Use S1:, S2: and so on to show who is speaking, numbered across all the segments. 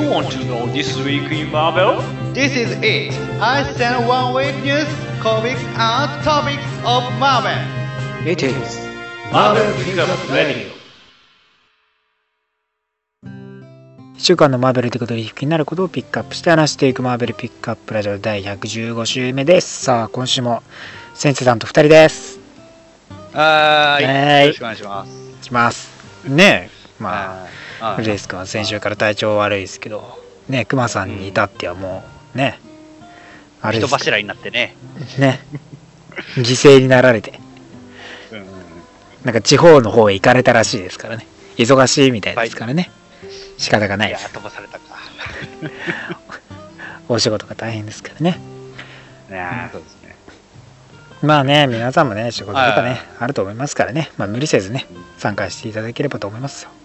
S1: You want to know this week in Marvel?
S2: This is it. I send one week news, comics, and topics of Marvel.
S3: It is
S1: Marvel Pickup Radio.
S3: 1週間のマーベルということで気になることをピックアップして話していくマーベルピックアップラジオ第115週目ですさあ今週も先生さんと2人です
S2: はーい。
S3: はい
S2: よろしくお願いします。
S3: いきますねえまあ
S2: はい。
S3: レース君は先週から体調悪いですけどねクマさんに至ってはもうねあれです。
S2: 人柱になってね。
S3: ね。犠牲になられて。
S2: うん。
S3: なんか地方の方へ行かれたらしいですからね。忙しいみたいですからね。仕方がないい
S2: や、飛ばされたか。
S3: お仕事が大変ですからね。
S2: いやーそうですね。
S3: まあね皆さんもね仕事とか
S2: はい。
S3: ねあると思いますからね。まあ無理せずね参加していただければと思いますよ、
S2: うん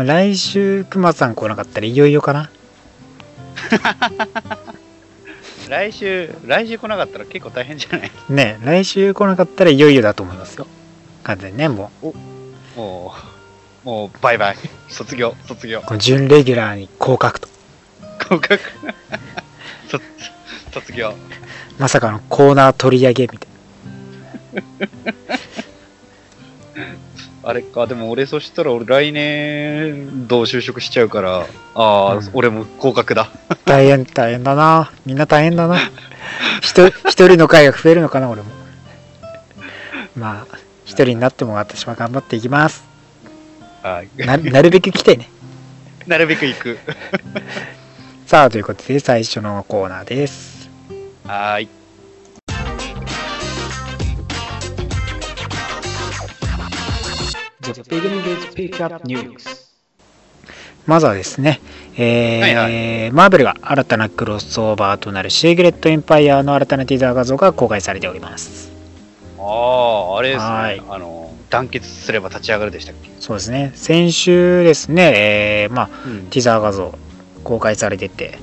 S3: まあ、来週くまさん来なかったらいよいよかな
S2: 来週、来週来なかったら結構大変じゃない？
S3: ね来週来なかったらいよいよだと思いますよ完全にねも
S2: もう、もう、バイバイ。卒業、卒業
S3: う。この準レギュラーに降格と
S2: 合格？卒卒業。
S3: まさかのコーナー取り上げみたい
S2: あれか、でも俺そしたら俺来年どう就職しちゃうから、ああ、
S3: うん
S2: 俺も合格だ。
S3: な大変大変だなみんな大変だな一人一人の回が増えるのかな俺もまあ一人になっても私は頑張っていきます
S2: はい。
S3: ななるべく来てね
S2: なるべく行く。
S3: さあということで最初のコーナーです
S2: はーい。
S3: まずはですね、えー
S2: はい
S3: マーベルが新たなクロスオーバーとなるシーグレット・エンパイアの新たなティザー画像が公開されております。
S2: ああ、あれです
S3: はい。
S2: ね。あの、団結すれば立ち上がるでしたっけ？
S3: そうですね。先週ですね、えーまあ、
S2: うん。
S3: ティザー画像公開されてて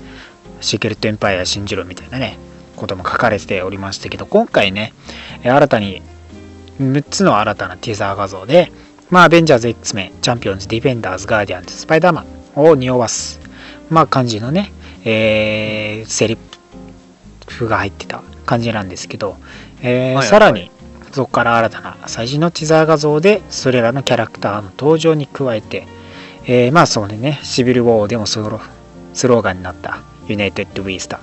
S3: シークレット・エンパイア信じろみたいなねことも書かれておりましたけど今回ねえー新たに6つの新たなティザー画像でまあアベンジャーズ X メンチャンピオンズディフェンダーズガーディアンズスパイダーマンを匂わす。まあ感じのね、えーセリフが入ってた感じなんですけど、えーさらにそこから新たな最新のティザー画像でそれらのキャラクターの登場に加えて、えーまあそうねシビル・ウォーでもスロスローガンになった United We Stand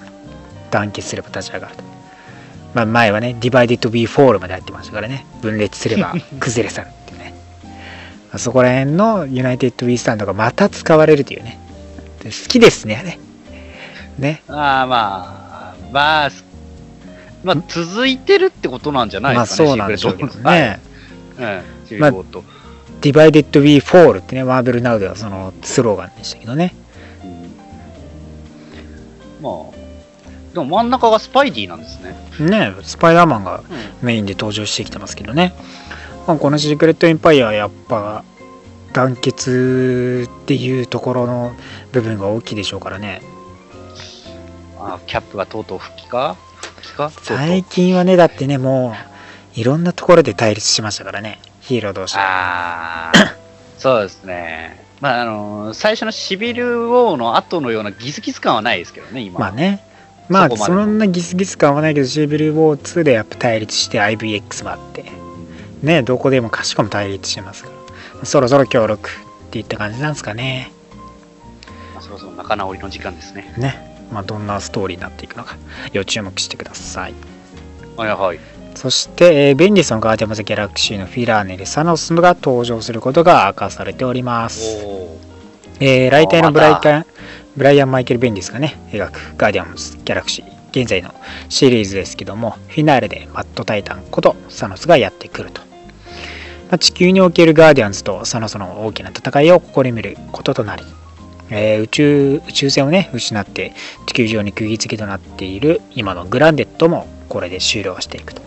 S3: 団結すれば立ち上がると、まあ、前はね Divided We Fall まで入ってましたからね。分裂すれば崩れ去る そこら辺の United We Stand のがまた使われるというね。で好きですねあれ。ね。
S2: ああ、まあ、まあ、すまあ、続いてるってことなんじゃない
S3: まあ
S2: ですかね、
S3: そうなんでしょうけどね、
S2: トはいうん、シークレットと。
S3: Divided We Fall ってねマーベル・ナウではそのスローガンでしたけどね。
S2: うん。まあ、でも真ん中がスパイディなんですね。
S3: ねスパイダーマンがメインで登場してきてますけどね、まあ、このシークレット・エンパイアはやっぱ団結っていうところの部分が大きいでしょうからね。
S2: あキャップがとうとう復帰か？復帰か？
S3: 最近はねだってねもういろんなところで対立しましたからね。ヒーロー同士で。
S2: ああ、そうですね。まあ、あの最初のシビルウォーの後のようなギスギス感はないですけどね、今。
S3: まあね。まあ
S2: そ
S3: んなギスギス感はないけどシービル・ウォー2でやっぱ対立して IBX もあってねどこでもかしこも対立してますからそろそろ協力っていった感じなんですかね
S2: まあ、そろそろ仲直りの時間ですね。
S3: ねまあどんなストーリーになっていくのか要注目してください
S2: はいはい。
S3: そして、えーベンディスのガーディアンズ・ギャラクシーのフィナーレにサノスが登場することが明かされております。えー、ライターのブライ
S2: ま
S3: カンブライアン・マイケル・ベンディスがね、描くガーディアンズ・ギャラクシー、現在のシリーズですけども、フィナーレでマッド・タイタンことサノスがやってくると。まあ、地球におけるガーディアンズとサノスの大きな戦いを試みることとなり、えー宇宙宇宙船をね失って地球上に釘付けとなっている今の Grounded もこれで終了していくと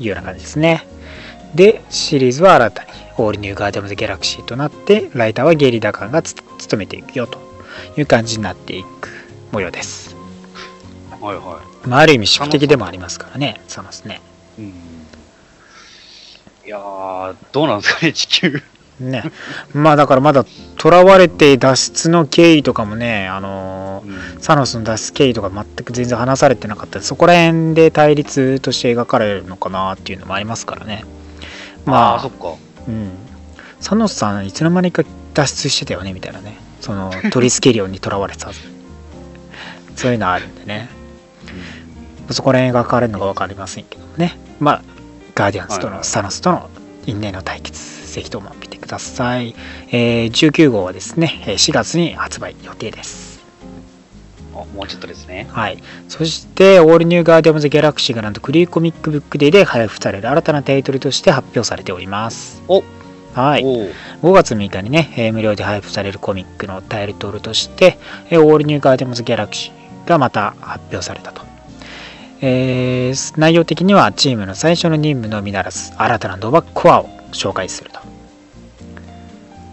S3: いうような感じですねでシリーズは新たにオールニューガーディアンズ・ギャラクシーとなってライターはジェリー・ダガンがつ務めていくよという感じになっていく模様です、
S2: はいは
S3: まあ、ある意味宿敵でもありますからねサノスね
S2: い。うん。いやー、どうなんですかね、地球。
S3: ね。まあだからまだ囚われて脱出の経緯とかもね、あのーサノスの脱出経緯とか全く全然話されてなかったそこら辺で対立として描かれるのかなっていうのもありますからね。まあ、
S2: あーそっか。
S3: うん。サノスさんいつの間にか脱出してたよねみたいなね。そのトリスケリオンに囚われてた。そういうのあるんでね。そこら辺描かれるのか分かりませんけどもね。まあ、ガーディアンズとのサノスとの因縁の対決、ぜひとも見てください。えー19号はですね、えー4月に発売予定です。
S2: あもうちょっとですね。
S3: はい。そして、オールニューガーディアンズ・ギャラクシーがなんとフリーコミックブックデーで配布される新たなタイトルとして発表されております。
S2: お
S3: はい。
S2: おう
S3: 5月6日にね、えー無料で配布されるコミックのタイトルとして、えーオールニューガーディアンズ・ギャラクシーがまた発表されたと。えー内容的にはチームの最初の任務のみならず新たなノバコープスを紹介すると。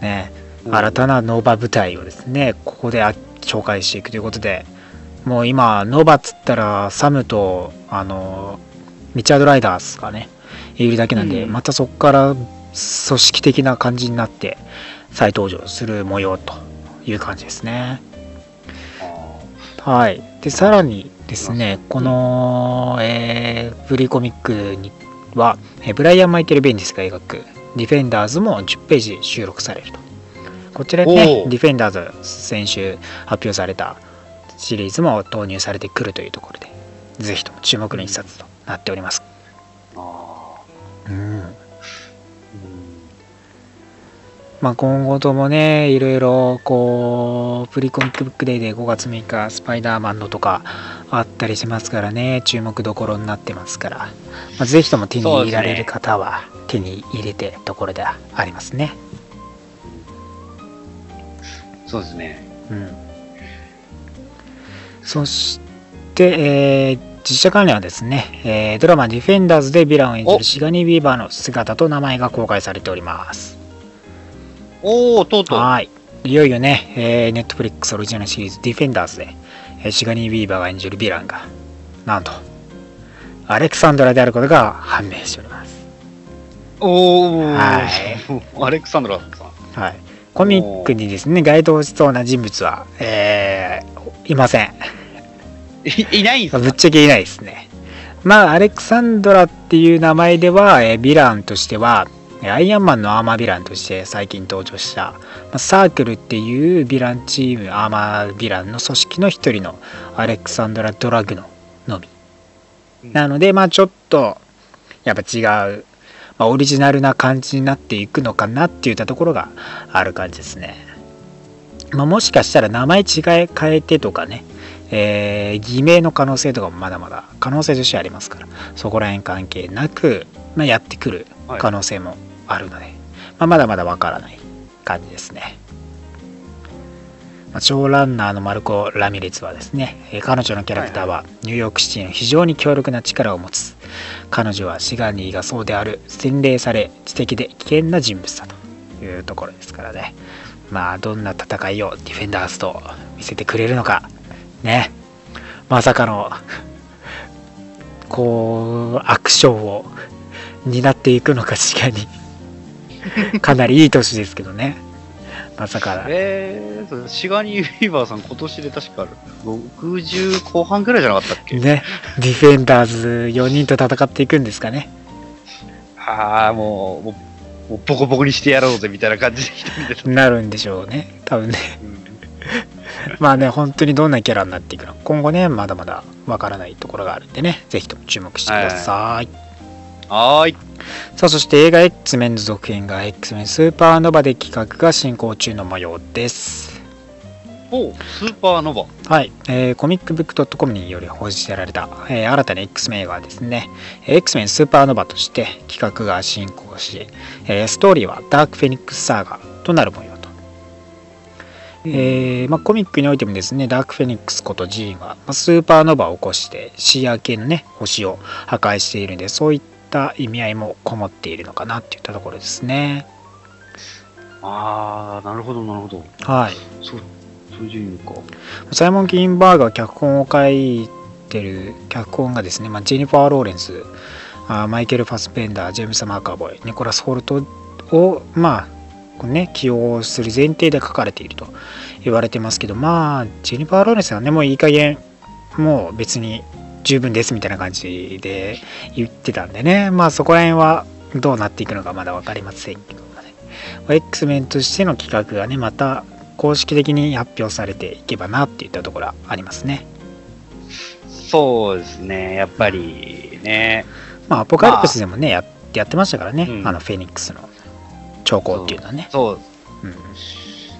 S3: ね、新たなノーバ部隊をですね、ここであ紹介していくということで、もう今、ノーバっつったら、サムと、あの、ミチャードライダースがね、いるだけなんで、
S2: うん
S3: またそこから組織的な感じになって、再登場する模様という感じですね。
S2: あ
S3: はい。で、さらにですね、この、えー、フリーコミックには、えーブライアン・マイケル・ベンディスが描くディフェンダーズも10ページ収録されると。こちらにねディフェンダーズ先週発表されたシリーズも投入されてくるというところで、ぜひとも注目の一冊となっております。うん。まあ、今後ともね、いろいろこう、プリコミックブックデーで5月6日、スパイダーマンのとかあったりしますからね、注目どころになってますから、まあ、ぜひとも手に入れられる方は手に入れてところでありますね。
S2: そうですね。
S3: うん。そして、えー実写関連はですね、えードラマディフェンダーズでヴィランを演じ
S2: お
S3: るシガニー・ウィーバーの姿と名前が公開されております。
S2: おおとうとう。
S3: はい。いよいよね、えー、ネットフリックスオリジナルシリーズディフェンダーズで、えーシガニー・ウィーバーが演じるヴィランが、なんと、アレクサンドラであることが判明しております。
S2: おお、
S3: は
S2: アレクサンドラさん。
S3: はい。コミックにですね、該当しそうな人物は、えー、いません。
S2: い いないんすか？
S3: ぶっちゃけいないですね。まあ、アレクサンドラっていう名前では、えーヴィランとしては、えーアイアンマンのアーマーヴィランとして最近登場した、まあサークルっていうヴィランチーム、アーマーヴィランの組織の一人のアレクサンドラ・ドラグノのみ。なので、まあちょっと、やっぱ違う、まあ、オリジナルな感じになっていくのかなっていったところがある感じですね。まあ、もしかしたら名前違い変えてとかね、えー偽名の可能性とかもまだまだ可能性としてありますから、そこら辺関係なく、まあ、やってくる
S2: はい
S3: 可能性もあるので、まあ、まだまだわからない感じですね。まあ、超ランナーのマルコ・ラミレツはですね、えー彼女のキャラクターはニューヨークシティの非常に強力な力を持つ。彼女はシガニーがそうである洗礼され知的で危険な人物だというところですからね。まあどんな戦いをディフェンダーズと見せてくれるのかね。まさかのこうアクションを担っていくのかしかに かなりいい年ですけどね。まさか
S2: えー、シガニー・フィーバーさん今年で確か60後半ぐらいじゃなかったっけ、
S3: ね、ディフェンダーズ4人と戦っていくんですかね。
S2: ああ、もう、もう、もうボコボコにしてやろうぜみたいな感じで。
S3: なるんでしょうね。多分ね。
S2: うん
S3: まあね、本当にどんなキャラになっていくのか、今後ね、まだまだわからないところがあるんでね、ぜひとも注目してください。
S2: はーい。
S3: さあ、そして映画 X メンズ続編が X メンスーパーノバで企画が進行中の模様です。
S2: おスーパーノバ。
S3: はい、えーコミックブック .com により報じられた、えー新たな X メン映画はですね、えー X メンスーパーノバとして企画が進行し、えーストーリーはダークフェニックスサーガとなる模様と。えーまあ、コミックにおいてもですね、ダークフェニックスことジーンは、まあ、スーパーノバを起こしてシア系のね、星を破壊しているんで、そういった意味合いもこもっているのかなっていったところですね。
S2: ああ、なるほど、なるほど。
S3: はい。
S2: そう、そういう意味か。
S3: サイモン・キンバーガー脚本を書いてる脚本がですね、まあ、ジェニファー・ローレンスあーマイケル・ファスペンダージェームス・マーカーボーイニコラス・ホルトをまあね、起用する前提で書かれていると言われてますけど、まあ、ジェニファー・ローレンスはね、もういい加減、もう別に十分ですみたいな感じで言ってたんでね、まあそこら辺はどうなっていくのかまだ分かりませんけどもね、X メンとしての企画がね、また公式的に発表されていけばなっていったところはありますね。
S2: そうですね、やっぱりね。
S3: まあ、アポカリプスでもね、やってやってましたからね、
S2: うん
S3: あのフェニックスの兆候っていうのはね。
S2: そう。
S3: うん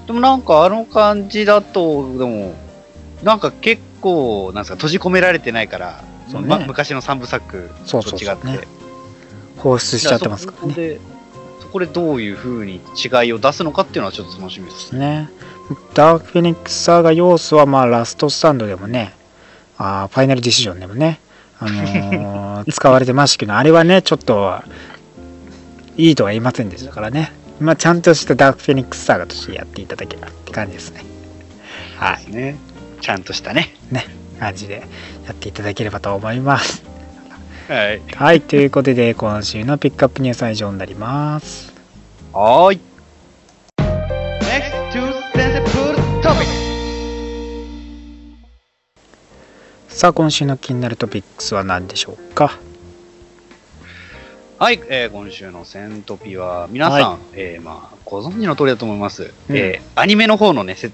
S2: でもなんかあの感じだと、でも、なんか結構、なんですか、閉じ込められてないから、
S3: そうね
S2: ま昔の三部作と
S3: そうそう
S2: 違って。
S3: そうね放出しちゃってますからね。
S2: そこで、そこでどういうふうに違いを出すのかっていうのはちょっと楽しみです。
S3: ね。ダークフェニックスサーガ要素は、まあ、ラストスタンドでもね、あーファイナルディシジョンでもね、あのー 使われてましたけど、あれはね、ちょっと、いいとは言いませんでしたからね。まあ、ちゃんとしたダークフェニックスサーガとしてやっていただければって感じですね。はい。
S2: ね。ちゃんとしたね。
S3: ね。感じでやっていただければと思います。
S2: はい。
S3: はい。ということで、今週のピックアップニュースは以上になります。
S2: はーい。Next to sensible topic!
S3: さあ、今週の気になるトピックスは何でしょうか？
S2: はい、えー今週のセントピは、皆さん、えーまあ、ご存知の通りだと思います。
S3: うん
S2: えーアニメの方のね、せ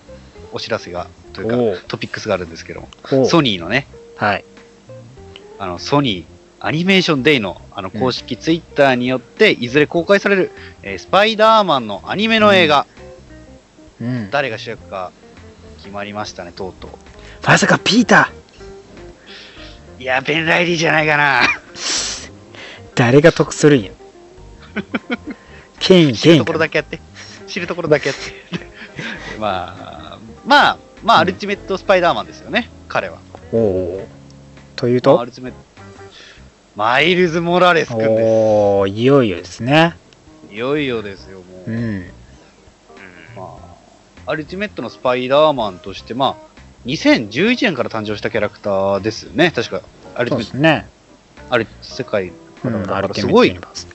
S2: お知らせが、というか、トピックスがあるんですけどソニーのね、
S3: はい。
S2: あの、ソニー、アニメーションデイの、あの、公式ツイッターによって、いずれ公開される、えースパイダーマンのアニメの映画、
S3: うん。
S2: 誰が主役か決まりましたね、とうとう。
S3: まさかピータ
S2: いや、ベン・ライリーじゃないかな。
S3: ー誰が得するんやケイン、
S2: 知るところだけやって。知るところだけやって。まあ、まあ、まあ、
S3: うん
S2: アルティメット・スパイダーマンですよね、彼は。
S3: おおという
S2: まあ
S3: と
S2: アルティメット。マイルズ・モラレス君で
S3: おおいよいよですね。
S2: す。いよいよですよ、もう。
S3: うん。
S2: まあ、アルティメットのスパイダーマンとして、まあ、2011年から誕生したキャラクターですよね、確か。アルティメット、
S3: そうですね。
S2: ある世界
S3: うん、
S2: だからすごい、だ
S3: トユニバース。
S2: か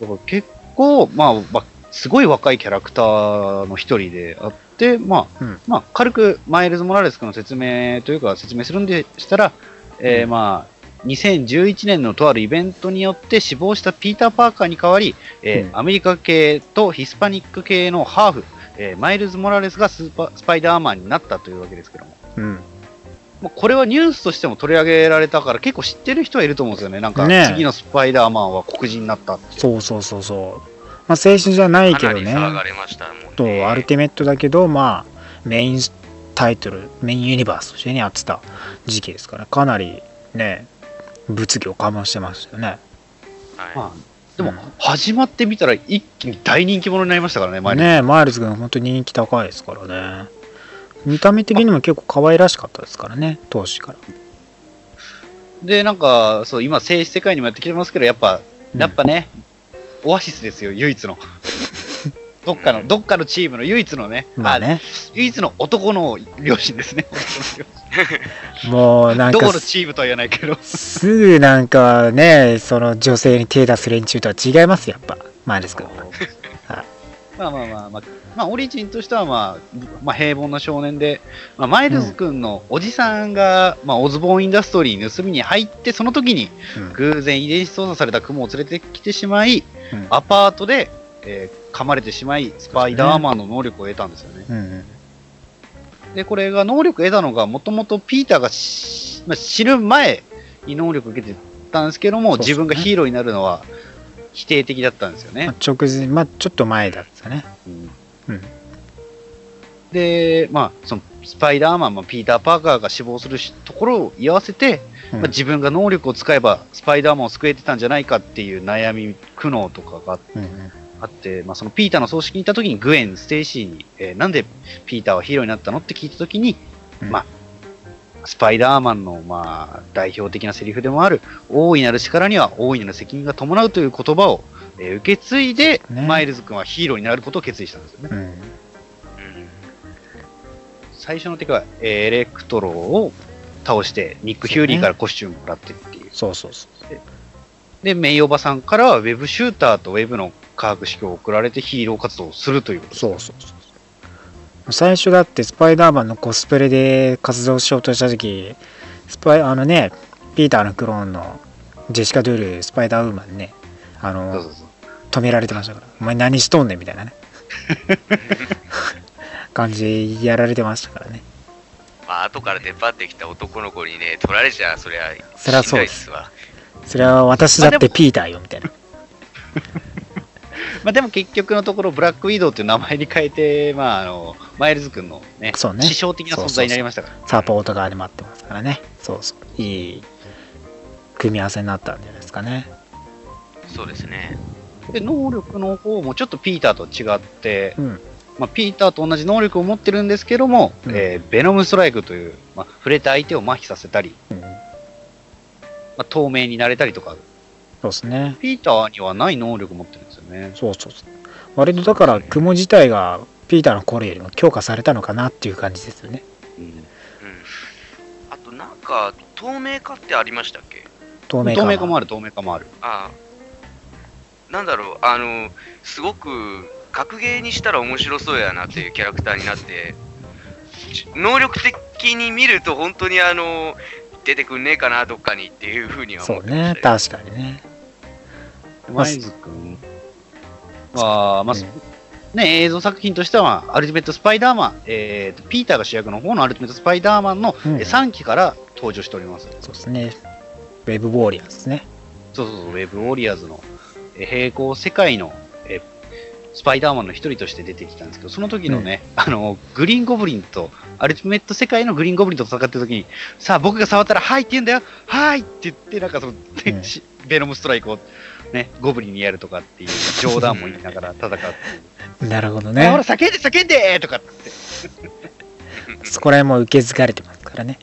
S2: ら結構、まあ、まあ、すごい若いキャラクターの一人であって、まあ、
S3: うん
S2: まあ、軽くマイルズ・モラレス君の説明というか説明するんでしたら、えー
S3: うん
S2: まあ、2011年のとあるイベントによって死亡したピーター・パーカーに代わり、えー
S3: うん
S2: アメリカ系とヒスパニック系のハーフ、えーマイルズ・モラレスがスーパスパイダーマンになったというわけですけども、
S3: うん。
S2: もうこれはニュースとしても取り上げられたから結構知ってる人はいると思うんですよね。なんか次のスパイダーマンは黒人になったって。
S3: そうそうそうそう。まあ、青春じゃないけどね。と、アルティメットだけど、まあ、メインタイトル、メインユニバースとしてね、やってた時期ですから、かなりね、物議を醸してましたよね。
S4: はい
S2: まあ、でも
S3: うん、
S2: 始まってみたら一気に大人気者になりましたからね、マイルズ。
S3: ねマイルズ君本当に人気高いですからね。見た目的にも結構可愛らしかったですからね、当時から。
S2: で、なんか、そう、今、静止世界にもやってきてますけど、やっぱ、
S3: うん
S2: やっぱね、オアシスですよ、唯一の。どっかの、どっかのチームの唯一のね、
S3: まあね、
S2: 唯一の男の両親ですね。
S3: もうなんか
S2: どこのチームとは言わないけど。
S3: すぐなんかね、その女性に手出す連中とは違いますよ、やっぱ、マイルズ君は。
S2: まあ まあまあまあ、まあ、オリジンとしては、まあ、まあ、平凡な少年で、まあ、マイルズ君のおじさんが、まあ、オズボーンインダストリーに盗みに入って、その時に
S3: うん
S2: 偶然遺伝子操作された雲を連れてきてしまい、
S3: うん
S2: アパートで、えー噛まれてしまい、スパイダーマンの能力を得たんですよね。
S3: うんうん
S2: で、これが能力を得たのが、もともとピーターがし、まあ、死ぬ前に能力を受けてたんですけども、
S3: ね
S2: 自分がヒーローになるのは否定的だったんですよね
S3: まあ。直前、まあちょっと前だったね。
S2: うん
S3: うん。
S2: で、まあ、そのスパイダーマン、まあ、ピーター・パーカーが死亡するしところを居合わせて、
S3: うん。
S2: まあ、自分が能力を使えばスパイダーマンを救えてたんじゃないかっていう悩み、苦悩とかが
S3: うんうん。
S2: あって、まあ、そのピーターの葬式に行った時にグエン・ステイシーに、えーなんでピーターはヒーローになったのって聞いた時に、
S3: うん。
S2: まあ、スパイダーマンの、まあ、代表的なセリフでもある、大いなる力には大いなる責任が伴うという言葉を、えー受け継いで、
S3: ね。
S2: マイルズ君はヒーローになることを決意したんですよね。
S3: うん。
S4: うん。
S2: 最初の敵は、えーエレクトロを倒して、ニック・フューリーからコスチュームもらってっていう。
S3: そうそうそ
S2: で、メイおばさんからはウェブシューターとウェブの化学式を送られてヒーロー活動をするということ
S3: そうそうそう最初だってスパイダーマンのコスプレで活動しようとした時スパイあのねピーターのクローンのジェシカ・ドゥールスパイダーウーマンね。あの
S2: そうそうそう
S3: 止められてましたから。お前何しとんねんみたいなね。感じでやられてましたからね。
S4: まあ、後から出っ張ってきた男の子にね、取られちゃ、そりゃ、
S3: そりゃそうです。
S4: わ。
S3: それは私だってピーターよみたいな。
S2: まあでも結局のところ、ブラックウィドウっていう名前に変えて、まああの、マイルズ君のね、
S3: そうね。
S2: 師匠的な存在になりましたから。
S3: サポート側で待ってますからね。そうそう。いい組み合わせになったんじゃないですかね。
S4: そうですね。
S2: で、能力の方もちょっとピーターと違って、
S3: うん。
S2: まあ、ピーターと同じ能力を持ってるんですけども、
S3: うん。
S2: えーベノムストライクという、まあ、触れた相手を麻痺させたり、
S3: うん。
S2: まあ、透明になれたりとか、
S3: そうですね。
S2: ピーターにはない能力を持ってるんですよね。
S3: そうそうそう。割とだから雲自体がピーターの頃よりも強化されたのかなっていう感じですよね。
S2: うん。
S4: うん。あと、なんか、透明化ってありましたっけ？
S3: 透明
S2: 化もある、透明化もある。
S4: ああ。なんだろう、あの、すごく、格ゲーにしたら面白そうやなっていうキャラクターになって、ち能力的に見ると本当にあの、出てくんねえかな、どっかにっていうふうには
S3: そう
S4: 思ってま
S3: ね
S4: したよ。
S3: 確かにね。
S2: マイルズ君は、まあ、
S3: うん
S2: ね、映像作品としては、アルティメット・スパイダーマン、えーと、ピーターが主役の方のアルティメット・スパイダーマンの
S3: うん。
S2: 3期から登場しております。
S3: そうですね。ウェブウォーリアーですね。
S2: そうそうそう、ウェブ・ウォリアーズの、えー平行世界の、えースパイダーマンの一人として出てきたんですけど、その時のね、あの、グリーンゴブリンと、アルティメット世界のグリーンゴブリンと戦ってる時に、さあ僕が触ったら、はいって言うんだよ、はいって言って、なんかその、
S3: うん
S2: しベノムストライクを、ね、ゴブリンにやるとかっていう冗談も言いながら戦って、
S3: なるほど
S2: あほら、
S3: ね
S2: 叫んで叫んでとかって。
S3: そこら辺も受け継がれてますからね。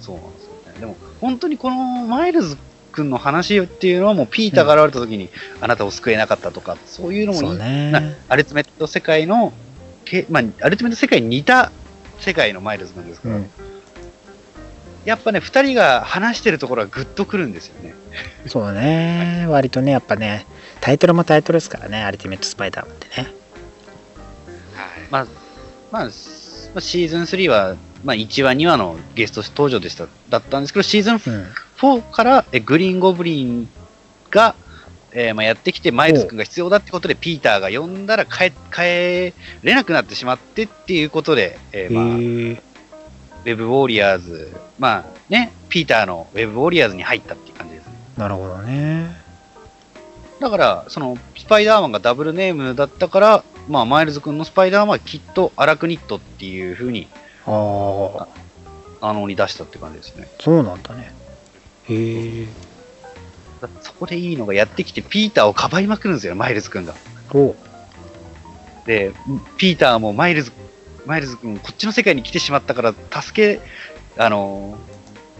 S2: そうなんですよね。でも、本当にこのマイルズ君の話っていうのはもうピーターが現れた時に、あなたを救えなかったとか、そういうのも
S3: ね。
S2: アルティメット世界の、けまあ、アルティメット世界に似た世界のマイルズなんですけど、
S3: うん。
S2: やっぱね、二人が話してるところはグッとくるんですよね。
S3: そうね。割とねやっぱねタイトルもタイトルですからねアルティメットスパイダーマンってね。
S4: はい。
S2: まあ、まあ、すまあシーズン3は、まあ、1話、2話のゲスト登場でしただったんですけど、シーズン
S3: うん
S2: 4からえグリーンゴブリンが、えーまあ、やってきて、マイルズ君が必要だってことで、ピーターが呼んだら帰帰れなくなってしまってっていうことで、えーまあ、ウェブウォーリアーズ、まあね、ピーターのウェブウォーリアーズに入ったっていう感じですね。
S3: なるほどね
S2: だから、そのスパイダーマンがダブルネームだったから、まあ、マイルズ君のスパイダーマンはキッド・アラクニッドっていう風に
S3: ああ
S2: あのに出したって感じですね。
S3: そうなんだねへえ
S2: だそこでいいのがやってきて、ピーターをかばいまくるんですよ、マイルズ君が。
S3: お
S2: で、ピーターもマイルズ、マイルズ君、こっちの世界に来てしまったから、助け、あのー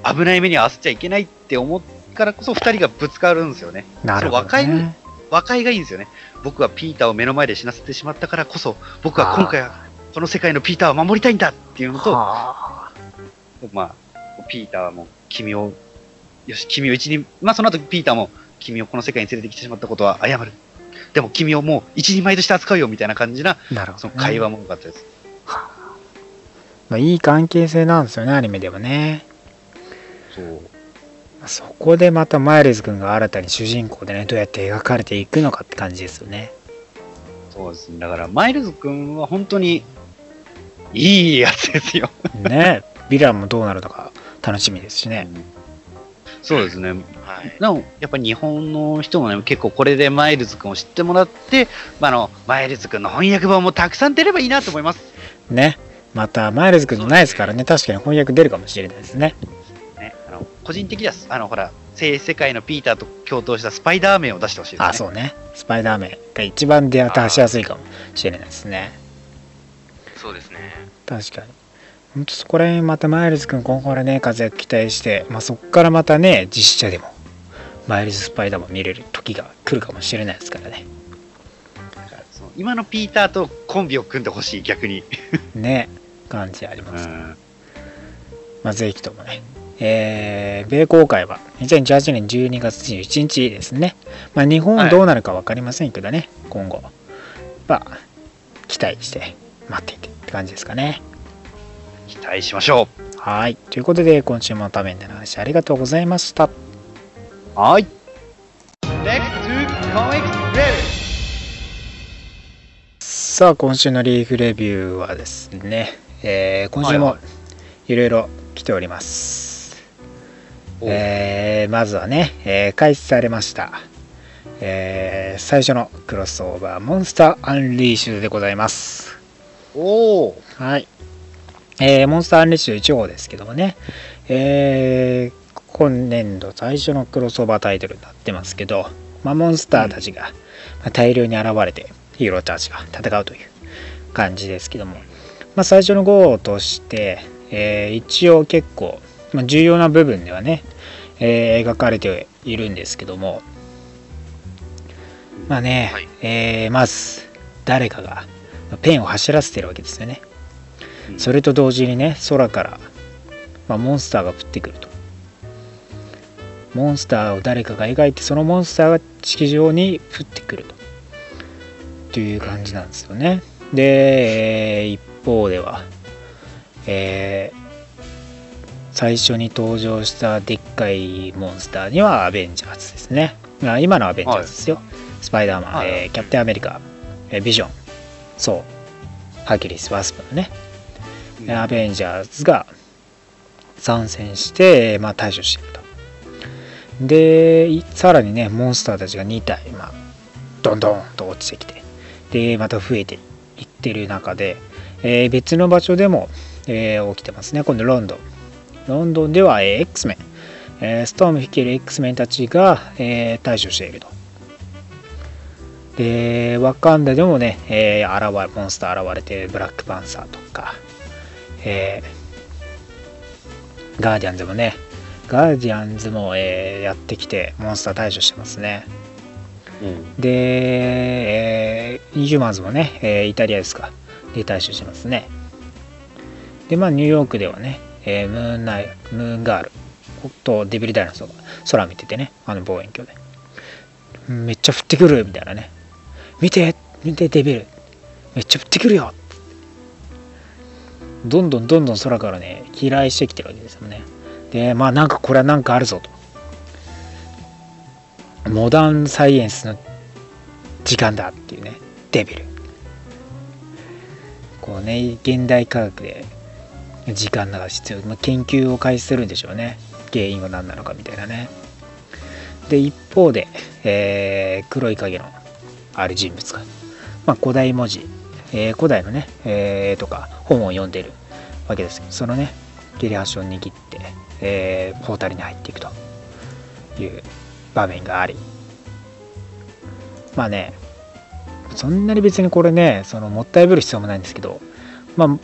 S2: 危ない目に遭わせちゃいけないって思うからこそ、二人がぶつかるんですよね。
S3: なるほど、ね、
S2: 和解和解がいいんですよね。僕はピーターを目の前で死なせてしまったからこそ、僕は今回はこの世界のピーターを守りたいんだっていうのと、
S3: はあ
S2: まあ、ピーターはもう君を、よし、君を一人、まあその後ピーターも君をこの世界に連れてきてしまったことは謝る。でも君をもう一人前として扱うよみたいな感じな、
S3: なるほど、ね、
S2: その会話も良かったです。
S3: まあ、いい関係性なんですよねアニメでもね
S2: そう。
S3: そこでまたマイルズ君が新たに主人公でねどうやって描かれていくのかって感じですよね
S2: そうですね。だから、マイルズ君は本当にいいやつですよ。
S3: ねヴィランもどうなるのか楽しみですしね
S2: そうですね。
S4: はい。
S2: でも、やっぱ日本の人もね、結構これでマイルズ君を知ってもらって、まあ、あの、マイルズ君の翻訳本もたくさん出ればいいなと思います。
S3: ねまたマイルズ君ないですからね確かに翻訳出るかもしれないですね
S2: ね、あの個人的には、あの、ほら、正世界のピーターと共闘したスパイダーメンを出してほしいですね。
S3: あそうねスパイダーメンが一番出しやすいかもしれないですね
S4: そうですね。
S3: 確かにほんとそこら辺またマイルズ君今後からね活躍期待して、まあ、そこからまたね実写でもマイルズ・スパイダーマン見れる時が来るかもしれないですからね
S2: 今のピーターとコンビを組んでほしい、逆に。
S3: ね感じあり
S2: う
S3: ます、
S2: ん。
S3: まあ、ぜひともね、えー米公開は2018年12月21日ですね。まあ、日本はどうなるか分かりませんけどね、今後。まあ、期待して待っていてって感じですかね。
S2: 期待しましょ
S3: はい。ということで、今週も多面での話ありがとうございました。
S2: う。はい。
S3: さあ、今週のリーフレビューはですね、えー今週も
S2: はい
S3: ろいろ来ております。
S2: お
S3: えーまずはね、えー開始されました、えー最初のクロスオーバー、モンスターアンリーシュでございます。
S2: おお。
S3: はい。えーモンスターアンリッシュ1号ですけどもね、えー今年度最初のクロスオーバータイトルになってますけど、まあ、モンスターたちが、まあ大量に現れてヒーローたちが戦うという感じですけども、まあ、最初の号として、えー一応結構、まあ、重要な部分ではね、えー描かれているんですけども。まあね、
S4: はい。
S3: えーまず誰かがまあペンを走らせてるわけですよね。
S2: うん。
S3: それと同時にね空から、まあ、モンスターが降ってくると。モンスターを誰かが描いてそのモンスターが地上に降ってくると。という感じなんですよね。で、えー一方ではえー最初に登場したでっかいモンスターにはアベンジャーズですね。あ今のアベンジャーズですよ、スパイダーマン、
S2: はい。
S3: えーキャプテンアメリカ、えービジョン。そう。ハーキュリスワスプのねアベンジャーズが参戦して、まあ、対処していると。で、さらにね、モンスターたちが2体、まあ、どんどんと落ちてきて、で、また増えていってる中で、えー別の場所でも、えー起きてますね。今度ロンドン。ロンドンでは、えー X メン、えーストーム率いる X メンたちが、えー対処していると。で、ワカンダでもね、えー現れモンスター現れて、ブラックパンサーとか、えーガーディアンズもね、ガーディアンズも、えーやってきて、モンスター対処してますね。
S2: うん。
S3: で、えーヒューマンズもね、えーイタリアですか、で対処してますね。で、まあ、ニューヨークではね、えームーンナイムーンガールとデビルダイナソーが空見ててね、あの望遠鏡で。めっちゃ降ってくるみたいなね。見て見てデビルめっちゃ降ってくるよどんどんどんどん空からね、飛来してきてるわけですよね。で、まあなんかこれはなんかあるぞと。モダンサイエンスの時間だっていうね、デビル。こうね、現代科学で時間が必要。まあ、研究を開始するんでしょうね。原因は何なのかみたいなね。で、一方で、えー黒い影のある人物が、まあ、古代文字、えー古代のね、えーとか本を読んでるわけですそのね、切れ端を握って、えーポータルに入っていくという場面があり、まあね、そんなに別にこれね、そのもったいぶる必要もないんですけど、まあ、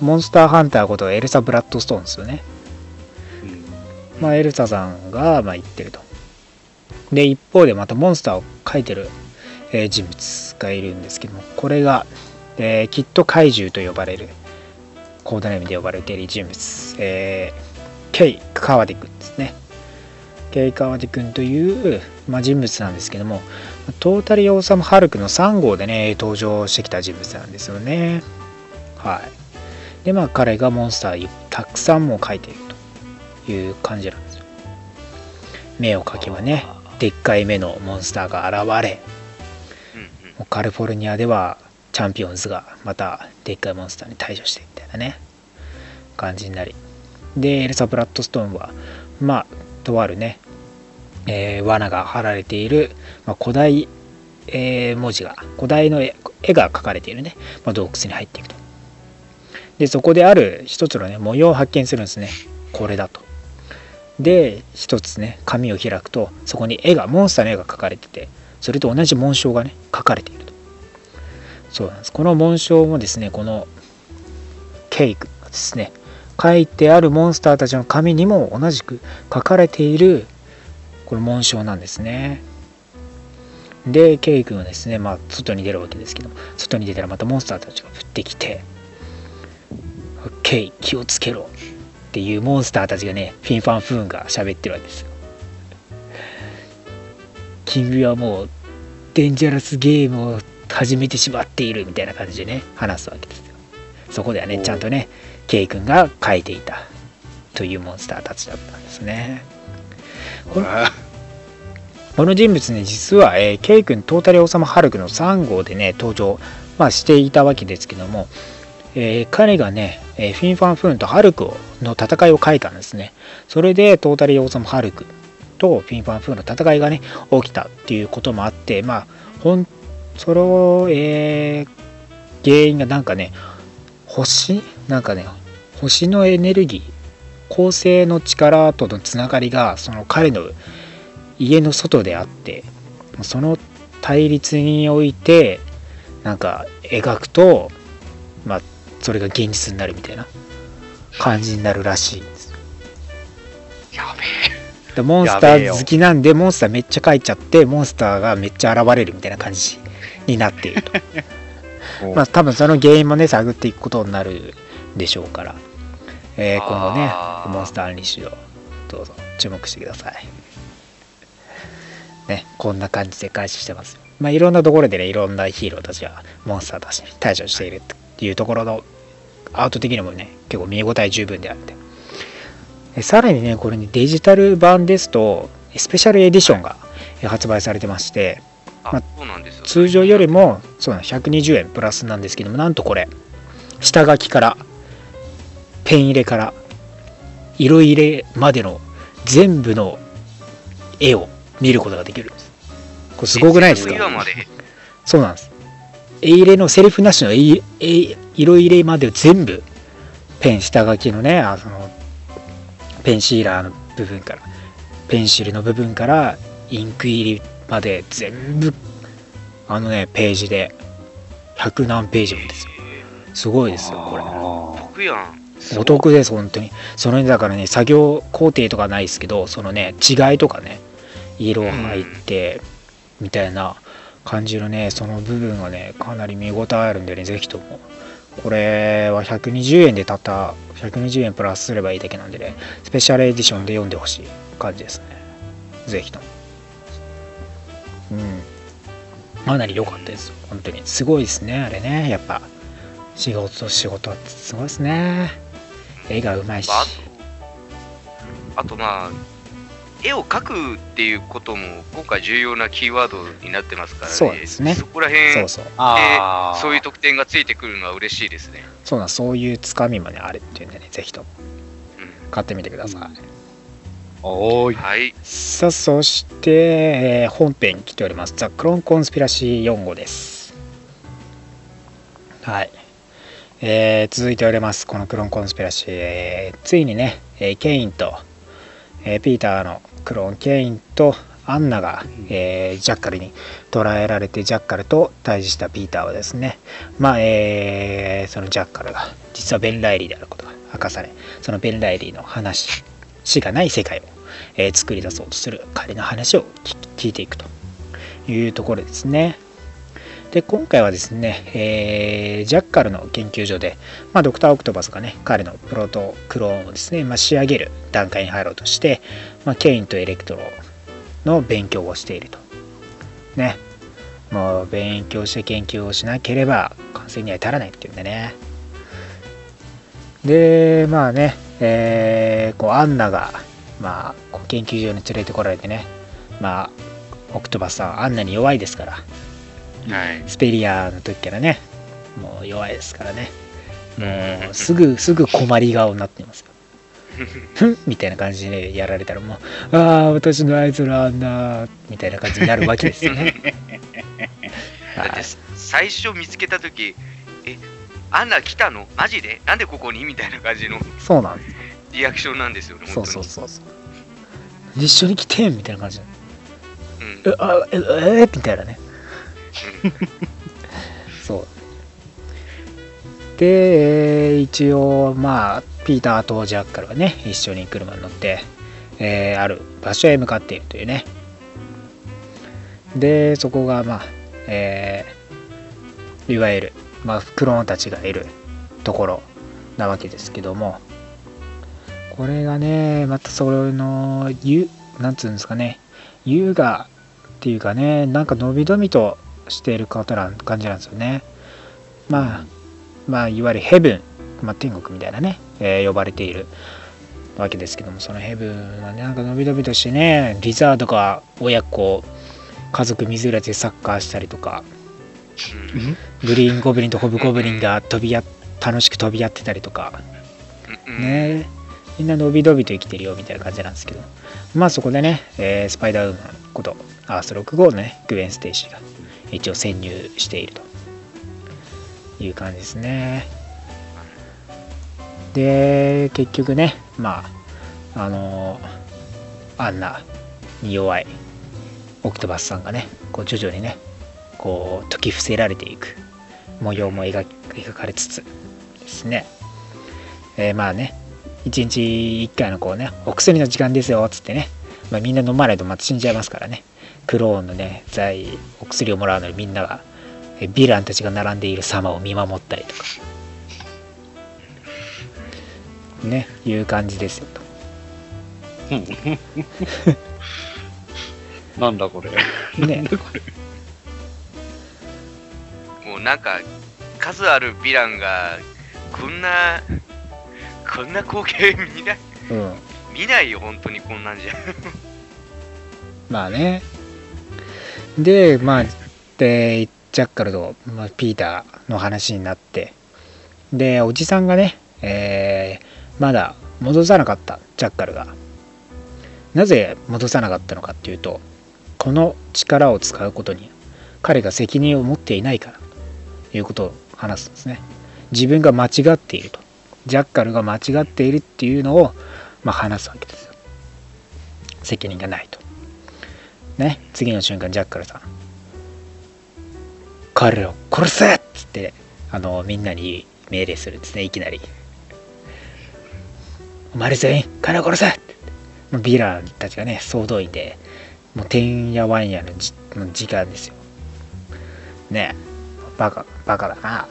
S3: モンスターハンターことエルサ・ブラッドストーンですよね。まあ、エルサさんが、まあ、言ってると。で、一方でまたモンスターを描いてる、えー人物がいるんですけども、これが、えーきっと怪獣と呼ばれる、コードネームで呼ばれている人物、えーケイ・カワディ君ですね。ケイ・カワディ君という、まあ、人物なんですけども、トータリー・オーサム・ハルクの3号でね、登場してきた人物なんですよね。はい。で、まあ、彼がモンスターたくさんも描いているという感じなんですよ。目を描けばね、でっかい目のモンスターが現れ、カリフォルニアではチャンピオンズがまたでっかいモンスターに対処してみたいなね。感じになり。でエルサ・ブラッドストーンはまあとあるね、えー罠が張られている、まあ、古代、えー文字が古代の絵が描かれているね、まあ、洞窟に入っていくと。でそこである一つのね模様を発見するんですね。これだと。で一つね紙を開くとそこに絵がモンスターの絵が描かれててそれと同じ紋章がね書かれていると。そうなんですこの紋章もですねこのケイクですね書いてあるモンスターたちの紙にも同じく書かれているこの紋章なんですねでケイ君はですねまあ外に出るわけですけど外に出たらまたモンスターたちが降ってきてケイ気をつけろっていうモンスターたちがね、フィンファンフーンが喋ってるわけですよ。君はもうデンジャラスゲームを始めてしまっているみたいな感じでね、話すわけですよ。そこではね、ちゃんとね、ケイ君が書いていたというモンスターたちだったんですね。このこの人物ね、実は、えー、ケイ君、トータルオサムハルクの3号でね、登場、まあ、していたわけですけども、えー彼がね、えーフィンファンフーンとハルクの戦いを書いたんですね。それで、トータルオサムハルクとフィンファンフーンの戦いがね、起きたっていうこともあって、まあ、ほん、それを、えー原因がなんかね、星？なんかね、星のエネルギー、恒星の力とのつながりが、その彼の家の外であって、その対立において、なんか描くと、まあ、それが現実になるみたいな感じになるらしいんです。よ。
S2: やべ
S3: でモンスター好きなんで、モンスターめっちゃ描いちゃって、モンスターがめっちゃ現れるみたいな感じになっていると。
S2: え。
S3: まあ多分その原因もね探っていくことになるでしょうから、えー今後ねモンスターアンリッシュをどうぞ注目してください。ねこんな感じで開始してます。まあいろんなところでねいろんなヒーローたちがモンスターたちに対処しているっていうところのアート的にもね結構見応え十分であって。えさらにねこれにデジタル版ですとスペシャルエディションがえ発売されてまして
S4: あ、
S3: ま
S4: そうなんですよ。
S3: 通常よりもそうなの120円プラスなんですけどもなんとこれ下書きからペン入れから色入れまでの全部の絵を見ることができるんですこれすごくないですか？
S4: 今まで。
S3: そうなんです絵入れのセリフなしの絵絵色入れまでを全部ペン下書きのねあそのペンシーラーの部分からペンシルの部分からインク入りまで全部あのねページで100何ページもですよ。すごいですよこれ。
S2: あ
S4: 得やん。
S3: お得です本当に。そのねだからね作業工程とかないですけどそのね違いとかね色入ってみたいな感じのねその部分がねかなり見応えあるんでねぜひとも。これは120円でたった120円プラスすればいいだけなんでねスペシャルエディションで読んでほしい感じですね。ぜひともうん。かなり良かったです本当に。すごいですねあれね。やっぱ仕事と仕事ってすごいですね。絵がうまいし。
S4: まああと、まあ、絵を描くっていうことも今回重要なキーワードになってますからね。
S3: そうですね。
S4: そこら辺、
S3: そうそう。
S4: いう特典がついてくるのは嬉しいですね。
S3: そうなんそういうつかみまであるっていうんでねぜひとも。
S4: うん。
S3: 買ってみてください、
S2: おーい。
S4: はい。
S3: さあそして、えー本編来ております。ザ・クロン・コンスピラシー4号です。はい。えー続いております。このクロン・コンスピラシー、えーついにね、えーケインと、えーピーターのクローンケインとアンナが、えージャッカルに捕らえられてジャッカルと対峙したピーターはですねまあ、えーそのジャッカルが実はベン・ライリーであることが明かされそのベン・ライリーの話しかない世界を、えー作り出そうとする彼の話を聞聞いていくというところですね。で今回はですね、えージャッカルの研究所で、まあ、ドクター・オクトバスがね彼のプロトクローンをですね、まあ、仕上げる段階に入ろうとして、まあ、ケインとエレクトロの勉強をしていると。ねもう勉強して研究をしなければ完成には至らないっていうんでね。でまあね、えーこうアンナが、まあ、こう研究所に連れてこられてね。まあオクトバスさんアンナに弱いですから。
S4: はい。
S3: スペリアの時からね。もう弱いですからね。もうすぐ すぐ困り顔になってます。よみたいな感じでやられたらもうああ私のあいつらあんなみたいな感じになるわけですよね。
S4: 最初見つけたとき、え、アンナ来たの？マジで？なんでここに？みたいな感じの
S3: そうなん。です
S4: リアクションなんですよね、
S3: そう。そうそうそう。一緒に来てんみたいな感じ。
S4: うん。
S3: えあええみたいなね。
S4: うん。
S3: そう。で、えー一応まあピーターとジャッカルはね一緒に車に乗って、えーある場所へ向かっているというね。でそこがまあえーいわゆる、まあ、クローンたちがいるところなわけですけども。これがねまたそのゆなんつうんですかね。優雅っていうかねなんか伸び伸びとしている方な感じなんですよね。まあまあいわゆるヘブン、まあ、天国みたいなね、えー呼ばれているわけですけども。そのヘブンはねなんか伸び伸びとしてねリザードが親子家族水入らずでサッカーしたりとか
S4: うん
S3: グリーンゴブリンとホブゴブリンが飛びや楽しく飛び合ってたりとか。ね。みんな伸び伸びと生きてるよみたいな感じなんですけど。まあそこでね、えースパイダーウーマンことアース65のねグエン・ステイシーが一応潜入していると。いう感じですね。で結局ねまああのーアンナに弱いオクトバスさんがねこう徐々にねこう解き伏せられていく模様も描描かれつつですね、えーまあね1日1回のこうねお薬の時間ですよっつってね、まあ、みんな飲まないとまた死んじゃいますからね。クローンのね在お薬をもらうのにみんながえヴィランたちが並んでいる様を見守ったりとか。ねいう感じですよと。
S2: なんだこれ。
S3: ね
S4: もうなんか、数あるヴィランが、こんな、こんな光景見ない、
S3: うん。
S4: 見ないよ、本当にこんなんじゃ。
S3: まあね。でまあでジャッカルと、まあ、ピーターの話になって。でおじさんがね、えーまだ戻さなかったジャッカルが。なぜ戻さなかったのかっていうとこの力を使うことに彼が責任を持っていないから。ということを話すんですね。自分が間違っていると。ジャッカルが間違っているっていうのを、まあ、話すわけですよ。責任がないと。ね。次の瞬間ジャッカルさん。彼を殺せっつってあのみんなに命令するんですね。いきなり。お前ら全員彼を殺せって。もうヴィランたちがね総動員でもうてんやわんやの時間ですよ。ね。えバカバカだな。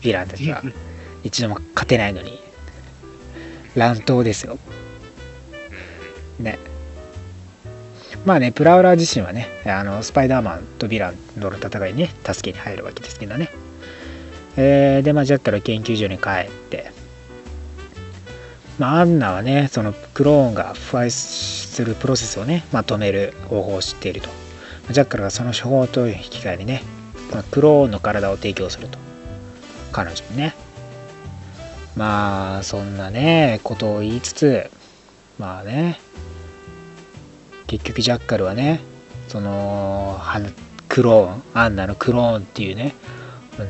S3: ヴィランたちは。一度も勝てないのに。乱闘ですよ。ね。まあねプラウラー自身はねあのスパイダーマンとヴィランとの戦いにね助けに入るわけですけどね。えーでまあジャッカル研究所に帰って。まあアンナはねそのクローンが腐敗するプロセスをね、まあ、止める方法を知っていると。ジャッカルがその処方と引き換えにねこのクローンの体を提供すると。彼女にね。まあそんなねことを言いつつまあね結局ジャッカルはねそのクローンアンナのクローンっていうね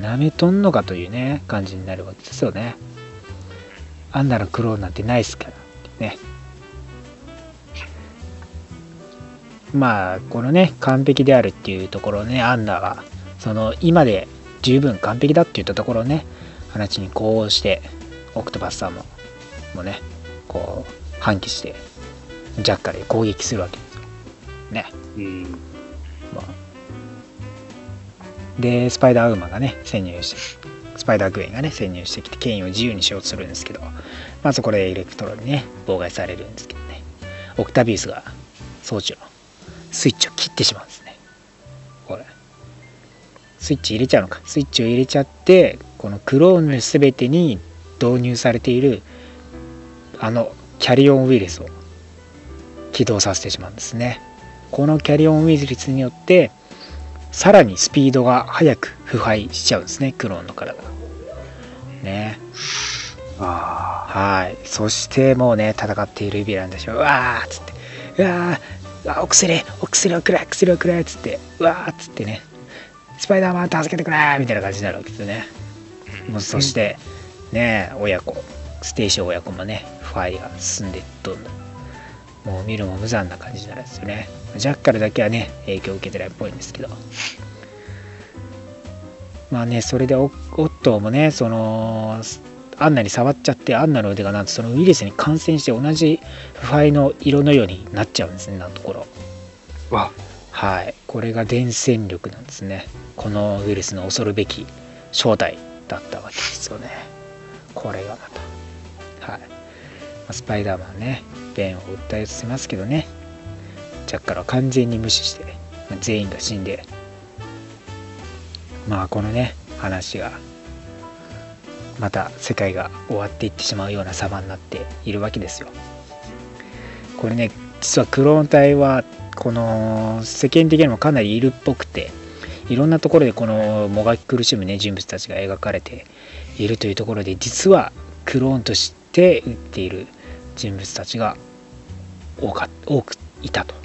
S3: なめとんのかというね感じになるわけですよね。アンナのクローンなんてないっすからね。まあこのね完璧であるっていうところをねアンナがその今で十分完璧だって言ったところをね話にこうしてオクトパスさんももねこう反旗してジャッカルで攻撃するわけですよ。ね。
S2: うん。
S3: まあでスパイダーウーマンがね潜入してスパイダーグエンがね潜入してきて権威を自由にしようとするんですけどまあそこでエレクトロにね妨害されるんですけどね。オクタビウスが装置のスイッチを切ってしまうんですスイッチ入れちゃうのか。スイッチを入れちゃってこのクローンの全てに導入されているあのキャリオンウイルスを起動させてしまうんですね。このキャリオンウイルスによってさらにスピードが速く腐敗しちゃうんですね。クローンの体が。ね。
S2: あ
S3: はい。そしてもうね戦っているヴィランたちはうわーっつって。うわーあお薬お薬をくれ薬をくれっつって。うわーっつってねスパイダーマン助けてくれみたいな感じになるわけですよね。もうそしてね親子。ステイシー親子もね腐敗が進んでどんどんもう見るも無残な感じになるんですよね。ジャッカルだけはね影響を受けてないっぽいんですけど。まあねそれでオットーもねそのアンナに触っちゃってアンナの腕がなんとそのウイルスに感染して同じ腐敗の色のようになっちゃうんですねなんところ。
S2: あ。わ、
S3: はい。これが伝染力なんですね。このウイルスの恐るべき正体だったわけですよね。これがまた。はい。スパイダーマンねベンを訴えさせますけどね。ジャッカルは完全に無視してまあ全員が死んでまあこのね話がまた世界が終わっていってしまうような様になっているわけですよ。これね実はクローン体はこの世間的にもかなりいるっぽくていろんなところでこのもがき苦しむね人物たちが描かれているというところで実はクローンとして撃っている人物たちが多か多くいたと。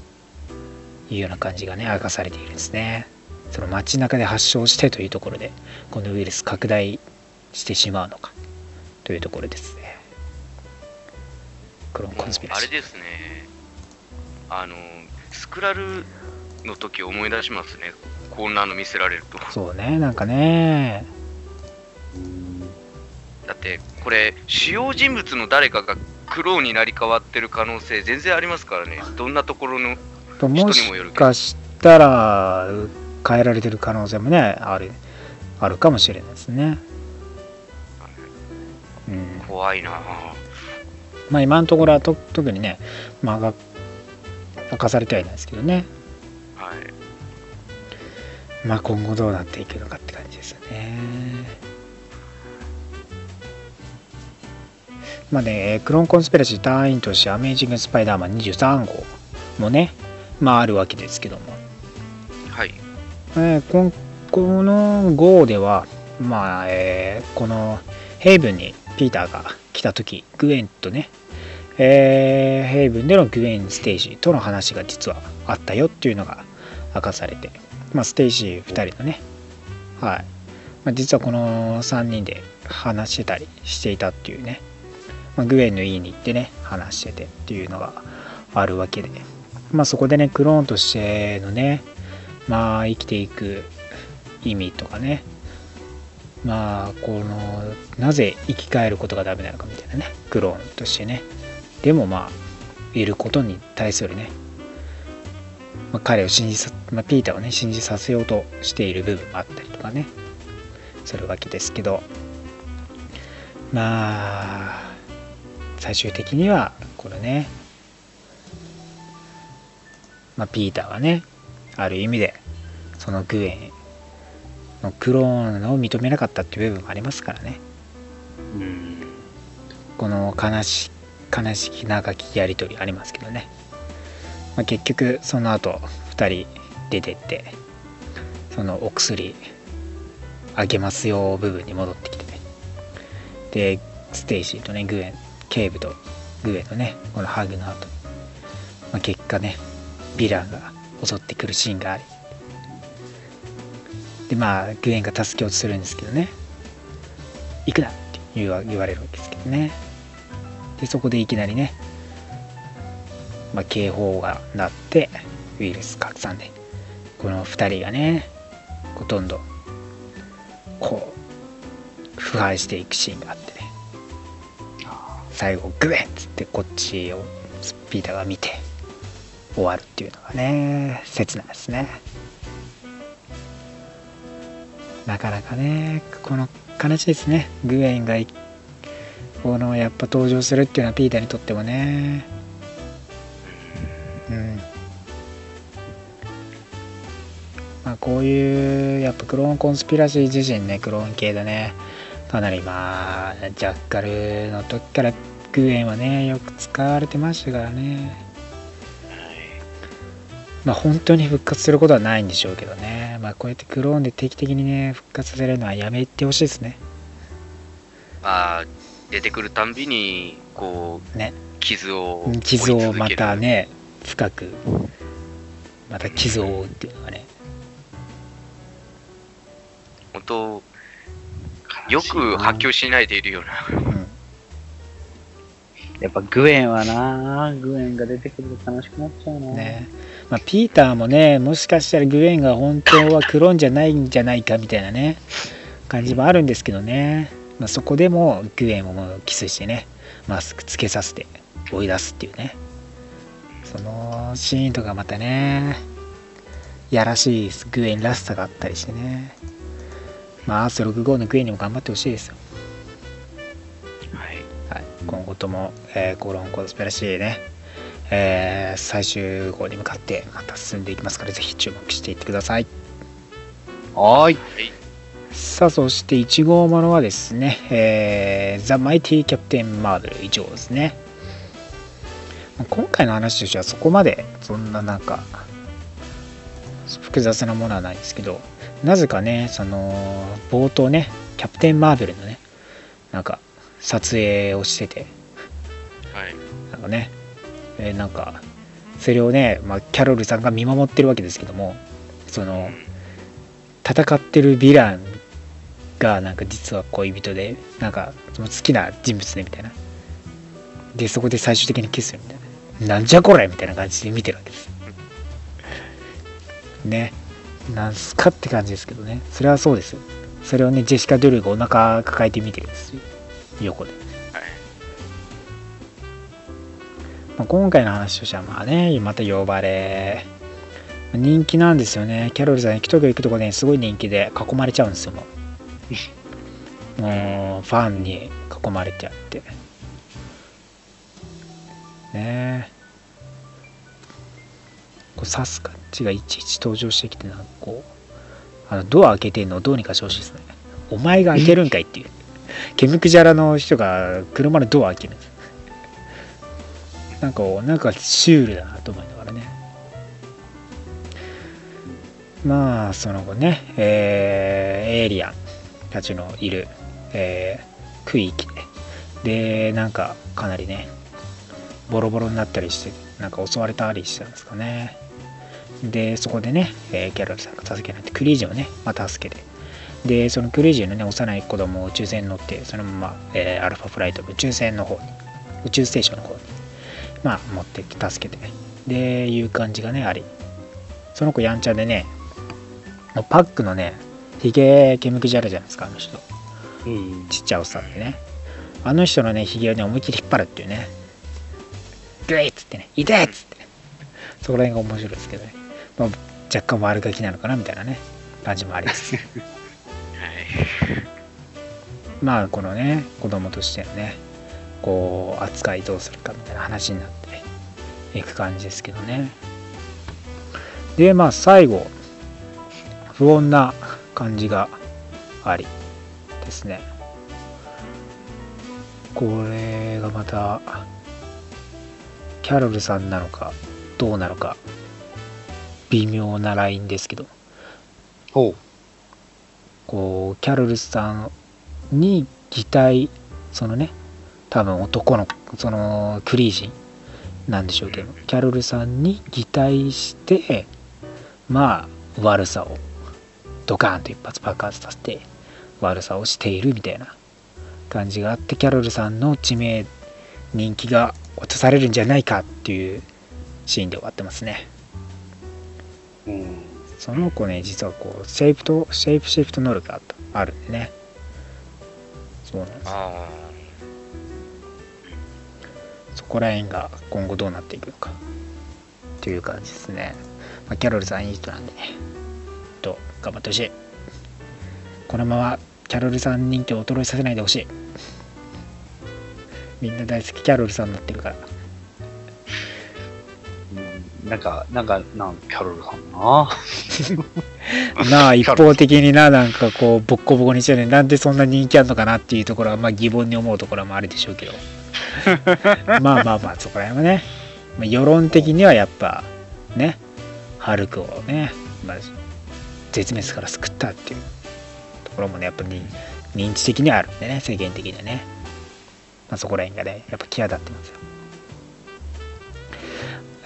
S3: いうような感じがね明かされているんですね。その街中で発症してというところでこのウイルス拡大してしまうのかというところですね。クローンコンスピラシー。
S4: あれですね。あの、スクラルの時思い出しますね。こんなの見せられると。
S3: そうねなんかね
S4: だって、これ、主要人物の誰かがクローンになり変わってる可能性全然ありますからね。どんなところの。人
S3: し
S4: にもよるけど
S3: かしたら変えられてる可能性もねあるあるかもしれないですねうん
S4: 怖いなぁ。
S3: まあ今のところはと特にねまあが明かされてはいないですけどね
S4: はい。
S3: まあ今後どうなっていくのかって感じですよねまあねクローンコンスピラシー隊員としてアメージングスパイダーマン23号もねまああるわけですけども
S4: はい。
S3: えーこんこの号では、まあえーこのヘイブンにピーターが来た時グエンとね、えーヘイブンでのグエン・ステイシーとの話が実はあったよっていうのが明かされて、まあ、ステイシー2人のね、はい。まあ、実はこの3人で話してたりしていたっていうね、まあ、グエンの家に行ってね話しててっていうのがあるわけで、まあ、そこでねクローンとしてのねまあ生きていく意味とかね。まあこのなぜ生き返ることがダメなのかみたいなねクローンとしてね。でもまあいることに対するね、まあ、彼を信じさ、まあ、ピーターをね信じさせようとしている部分もあったりとかねするわけですけどまあ最終的にはこれねまあピーターはねある意味でそのグエンのクローンを認めなかったっていう部分もありますからね
S2: うん。
S3: この悲し悲しき長きやり取りありますけどね、まあ、結局その後2人出てってそのお薬あげますよ部分に戻ってきてね。でステイシーとねグエン警部とグエンのねこのハグの後、まあ、結果ねヴィランが襲ってくるシーンがあり。でまあグエンが助けようとするんですけどね。行くなって言わ言われるわけですけどね。でそこでいきなりね、まあ、警報が鳴ってウイルス拡散でこの2人がねほとんどこう腐敗していくシーンがあってね。最後グエンっつってこっちをスピーターが見て終わるっていうのがね切ないですね。なかなかねこの悲しいですね。グエンがこのやっぱ登場するっていうのはピーターにとってもね。うん。まあこういうやっぱクローンコンスピラシー自身ねクローン系でねかなりまあジャッカルの時からグエンはねよく使われてましたからね。まあ本当に復活することはないんでしょうけどね。まあこうやってクローンで定期的にね復活させるのはやめてほしいですね。
S4: まあ、出てくるたんびに、こう、
S3: ね
S4: 傷を。
S3: 傷をまたね深くまた傷を負うっていうのがね
S4: 本当、よく発狂しないでいるような。
S3: うん
S2: やっぱグエンはなグエンが出てくると悲しくなっちゃうな。
S3: ねまあ、ピーターもねもしかしたらグエンが本当はクローンじゃないんじゃないかみたいなね感じもあるんですけどね、まあ、そこでもグエンをもうキスしてねマスクつけさせて追い出すっていうねそのシーンとかまたねやらしいグエンらしさがあったりしてねまあアース65のグエンにも頑張ってほしいですよ
S4: はい。
S3: はい今後とも、えー、コロンコスペラシーね、えー最終号に向かってまた進んでいきますから、ぜひ注目していってください。
S2: はーい。
S3: さあ、そして1号ものはですね、えー、ザ・マイティ・キャプテン・マーベル以上ですね。今回の話としてはそこまでそんななんか複雑なものはないんですけど、なぜかね、その冒頭ね、キャプテン・マーベルのね、なんか撮影をしてて、
S4: はい。
S3: なんかね、えーなんか、それをね、まあ、キャロルさんが見守ってるわけですけども、その、戦ってるヴィランが、なんか実は恋人で、なんか、その好きな人物ね、みたいな。で、そこで最終的にキスするみたいな。なんじゃこれみたいな感じで見てるわけです。ね。なんすかって感じですけどね。それはそうですよ。それをね、ジェシカ・ドゥルーがお腹抱えて見てるんですよ。横で。
S4: はい。
S3: まあ、今回の話としてはまあねまた呼ばれ人気なんですよねキャロルさん行くとこ行くとこねすごい人気で囲まれちゃうんですよもう もうファンに囲まれちゃって。ねえ。こうサスカッチがいちいち登場してきてなんかこうあのドア開けてんのをどうにかしてほしいですね。お前が開けるんかいっていう。ケムクジャラの人が車のドア開けるんです。なんかなんかシュールだなと思いながらね。まあその後ね、えーエイリアンたちのいる、えー区域でなんかかなりねボロボロになったりしてなんか襲われたりしたんですかね。でそこでね、えーキャロルさんが助けられてクリージをね、まあ、助けて。でそのクリージのね幼い子供を宇宙船に乗ってそのまま、えーアルファフライトの宇宙船の方に宇宙ステーションの方にまあ持ってって助けてでいう感じがねあり。その子やんちゃでねもうパックのねヒゲケムクジャラじゃないですかあの人。
S2: うん。
S3: ちっちゃいおっさんでね。あの人のねヒゲをね思いっきり引っ張るっていうね。グイッつってね。痛いっつって。そこら辺が面白いですけどね、まあ、若干悪ガキなのかなみたいなね。感じもあります。
S4: はい。
S3: まあこのね子供としてのねこう扱いどうするかみたいな話になっていく感じですけどね。でまあ最後不穏な感じがありですね。これがまたキャロルさんなのかどうなのか微妙なラインですけど。
S2: ほ
S3: こうキャロルさんに擬態そのね多分男のそのクリージンなんでしょうけどキャロルさんに擬態してまあ悪さをドカーンと一発爆発させて悪さをしているみたいな感じがあってキャロルさんの知名人気が落とされるんじゃないかっていうシーンで終わってますね
S2: う。うん。
S3: その子ね実はこうシェイプとシェイプシフト能力があるんでねそうなんです
S4: あ
S3: そこら辺が今後どうなっていくのかという感じですね、まあ、キャロルさんいい人なんでねと頑張ってほしい。このままキャロルさん人気を衰えさせないでほしい。みんな大好きキャロルさんになってるから。
S2: うんなんか、なんか、なんキャロルさんな。
S3: な あ一方的にななんかこうボッコボコにしてねなんでそんな人気あんのかなっていうところはまあ疑問に思うところもあるでしょうけど。まあまあまあそこら辺はね、まあ、世論的にはやっぱねハルクをね、まあ、絶滅から救ったっていう。ところもねやっぱり認知的にはあるんでね世間的にはね、まあ、そこら辺がねやっぱ際立ってますよ。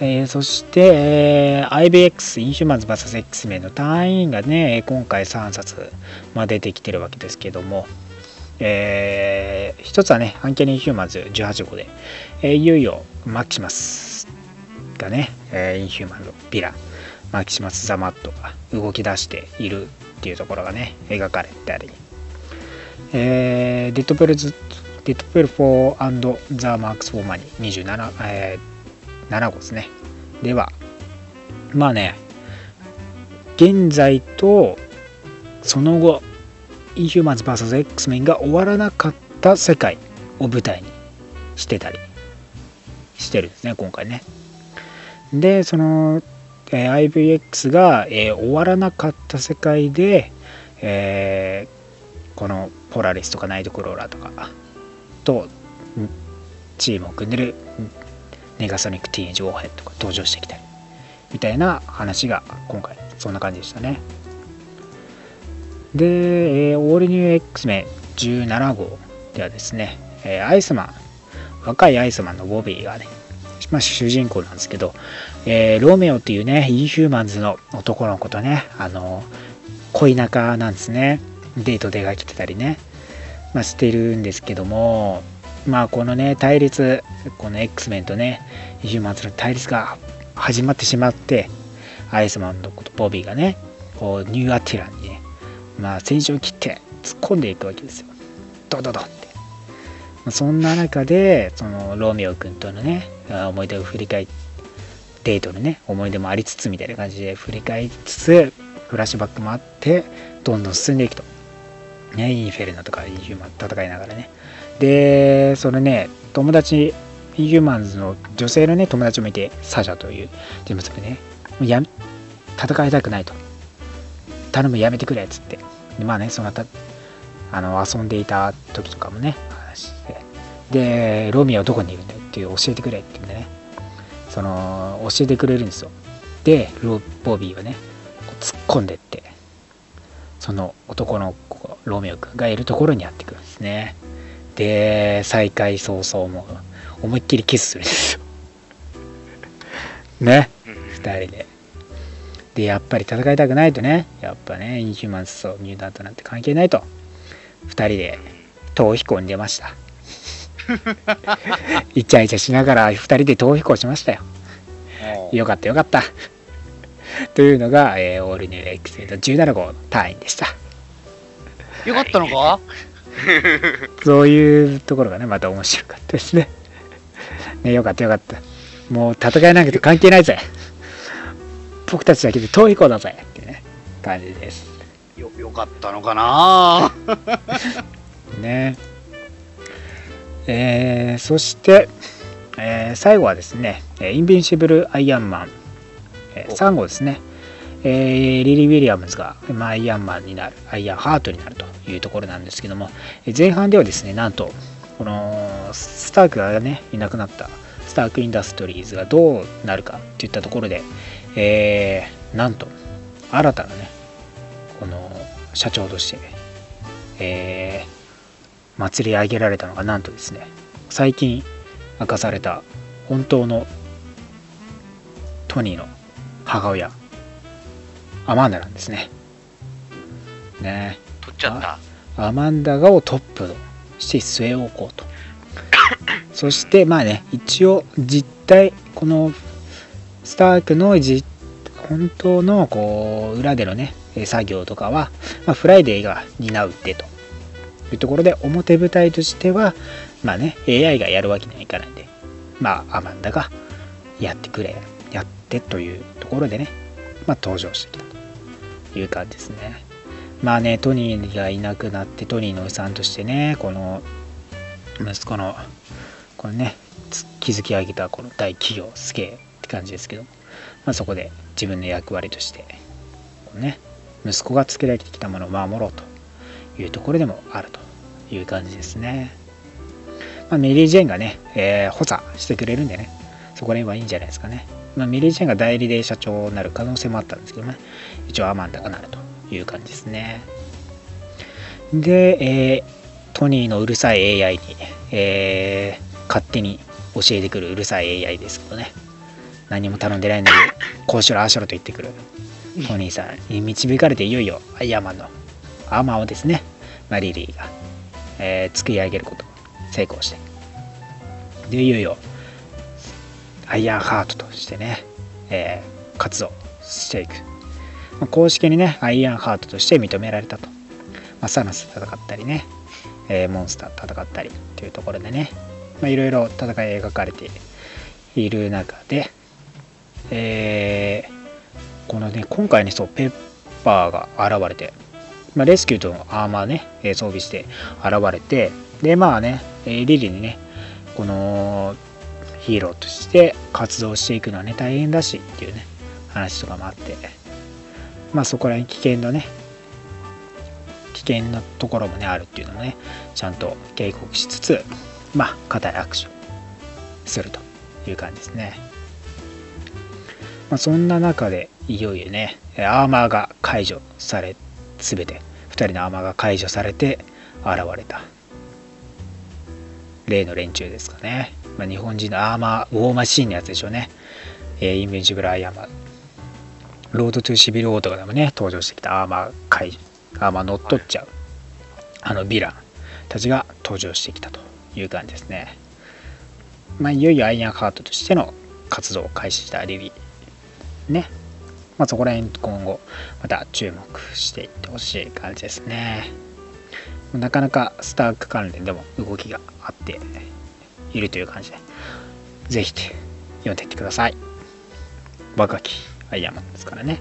S3: えーそして、えー IBX、インヒューマンズ VSX 名の単位がね、今回3冊、まあ、出てきてるわけですけども、えー一つはね、アンキャニーヒューマンズ18号で、えーいよいよマキシマスがね、えーインヒューマンのヴィラン、マキシマス・ザ・マットが動き出しているっていうところがね、描かれてあり、えーデッドプルズ、デッドプル4ザ・マークス・フォーマニー27、えー7号ですね。では、まあね、現在とその後、インヒューマンズ VS X メンが終わらなかった世界を舞台にしてたりしてるんですね今回ねでその、え IVX が、えー終わらなかった世界で、えーこのポラリスとかナイトクローラーとかとチームを組んでるネガソニックティーンジウォーヘッドが登場してきたりみたいな話が今回そんな感じでしたね。で、えーオールニュー X メン17号ではですね、えーアイスマン若いアイスマンのボビーがね、まあ、主人公なんですけど、えーロメオっていうねインヒューマンズの男の子とねあの恋仲なんですね。デート出かけてたりね、まあ、してるんですけどもまあこのね対立この X メンとねインヒューマンズの対立が始まってしまってアイスマンのことボビーがねこうニューアティランにねまあ戦場を切って突っ込んでいくわけですよ。ドドドって。そんな中でそのローミオ君とのね思い出を振り返デートのね思い出もありつつみたいな感じで振り返りつつフラッシュバックもあってどんどん進んでいくと。ねインフェルノとかインヒューマン戦いながらね。でそのね友達インヒューマンズの女性のね友達もいてサジャという人物でねもうや戦いたくないと。頼むやめてくれっつって。でまあねそのたあの遊んでいた時とかもね話して。でロミオどこにいるんだよっていう教えてくれって言うんでね。その教えてくれるんですよ。でロボビーはね突っ込んでってその男の子ロミオ君がいるところにやってくるんですね。で再会早々も思いっきりキスするんですよ。ね？2人で。でやっぱり戦いたくないとね。やっぱねインヒューマンズとミュータントなんて関係ないと。2人で逃避行に出ました。イチャイチャしながら2人で逃避行しましたよ。よかったよかった。というのが、えーオールニューエクセル17号の単位でした。
S2: よかったのか？
S3: そういうところがねまた面白かったですね。ねよかったよかった。もう戦いなんて関係ないぜ。僕たちだけで逃避行だぜ。っていうね感じです。
S2: よよかったのかな？
S3: ねえーそして、えー最後はですね、えーインビンシブル・アイアンマン、えー
S2: お。
S3: 3号ですね、えーリリー・ウィリアムズが、まあ、アイアンマンになるアイアンハートになるというところなんですけどもえー前半ではですねなんとこのスタークがねいなくなったスターク・インダストリーズがどうなるかといったところで、えーなんと新たなねこの社長として、えー祭り上げられたのがなんとですね最近明かされた本当のトニーの母親アマンダなんですね。ね。
S4: 取っちゃった。
S3: アマンダがをトップとして据え置こうと。そしてまあね一応実態このスタークの実本当のこう裏でのねえー作業とかは、まあ、フライデーが担うってというところで表舞台としてはまあね AI がやるわけにはいかないんでまあアマンダがやってくれやってというところでねまあ登場してきたという感じですね。まあねトニーがいなくなってトニーのおじさんとしてねこの息子のこのね築き上げたこの大企業スケーって感じですけど、まあ、そこで自分の役割としてね息子が作られてきたものを守ろうと。いうところでもあるという感じですね、まあ、メリー・ジェーンがね、えー補佐してくれるんでねそこら辺はいいんじゃないですかね、まあ、メリー・ジェーンが代理で社長になる可能性もあったんですけどね。一応アマンダがなるという感じですね。で、えートニーのうるさい AI に、えー勝手に教えてくるうるさい AI ですけどね。何も頼んでないのにこうしろああしろと言ってくるトニーさん。に導かれていよいよアイアンマンのアーマーをですね、ま、リリーが、えー作り上げること成功して。でいよいよアイアンハートとしてね、えー活動していく、まあ公式にねアイアンハートとして認められたと、まあ、サノス戦ったりね、えーモンスター戦ったりというところでねいろいろ戦い描かれている中で、えーこのね今回ねそうペッパーが現れて、まあ、レスキューとアーマーねえ装備して現れてでまあねリリーにねこのヒーローとして活動していくのはね大変だしっていうね話とかもあってまあそこら辺危険なね危険なところもねあるっていうのもねちゃんと警告しつつまあ固い握手するという感じですね。まあそんな中でいよいよねアーマーが解除されて全て2人のアマが解除されて現れた。例の連中ですかね、まあ、日本人のアーマーウォーマシーンのやつでしょうね、えーインベンジブルアイアマーロードトゥーシビルオーとかでもね登場してきた。アーマー解除アーマー乗っ取っちゃう、あのヴィランたちが登場してきたという感じですね。まあいよいよアイアンハートとしての活動を開始したリリー。ね。まあそこら辺今後また注目していってほしい感じですね。なかなかスターク関連でも動きがあっているという感じでぜひ読んでいってください。若きアイアンマンですからね。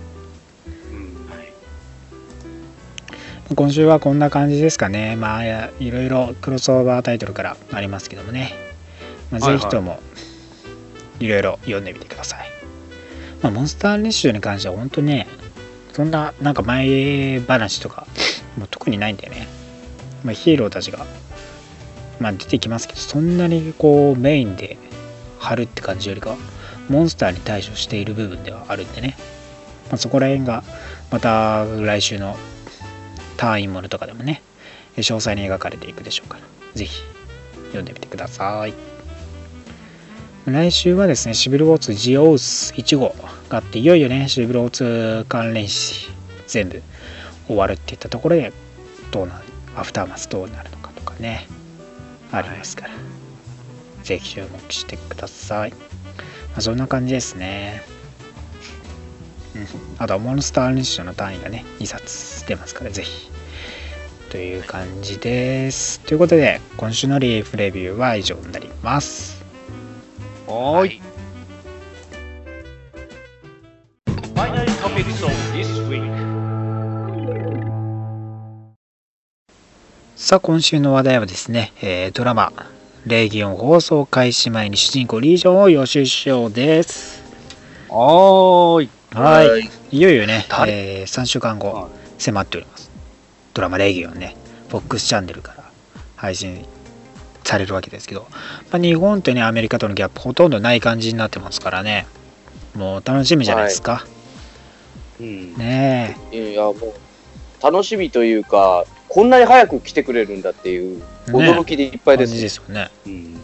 S2: うん。
S3: 今週はこんな感じですかね。まあいろいろクロスオーバータイトルからありますけどもね、まあ、
S2: はいはい。
S3: ぜひともいろいろ読んでみてください、まあ、モンスターレッシュに関しては本当ねそんななんか前話とかもう特にないんだよね、まあ、ヒーローたちが、まあ、出てきますけどそんなにこうメインで張るって感じよりかはモンスターに対処している部分ではあるんでね、まあ、そこら辺がまた来週の単位ものとかでもね詳細に描かれていくでしょうからぜひ読んでみてください。来週はですねシビルウォーツジオウス1号があっていよいよねシビルウォーツ関連誌全部終わるっていったところでどうなるアフターマスどうなるのかとかねありますから、ぜひ注目してください、まあ、そんな感じですね。うん。あとはモンスターアレッシュの単位がね2冊出ますからぜひ。という感じです。ということで今週のリーフレビューは以上になります。
S2: はーい。
S1: Final topics of this week.
S3: さあ今週の話題はですね、えードラマ「レギオン」放送開始前に主人公リージョンを予習しようです
S2: はーい。
S3: はい
S4: はい
S3: いよいよね、
S2: 誰
S3: え3週間後
S2: はい
S3: 迫っておりますドラマ「レギオンね」FOX チャンネルから配信されるわけですけど、まあ、日本とねアメリカとのギャップほとんどない感じになってますからね。もう楽しみじゃないですか、
S2: うん。
S3: ね
S5: いや、もう、楽しみというか、こんなに早く来てくれるんだっていう、
S3: え。
S5: 驚きでいっぱいです。
S3: じですよね。
S2: うん。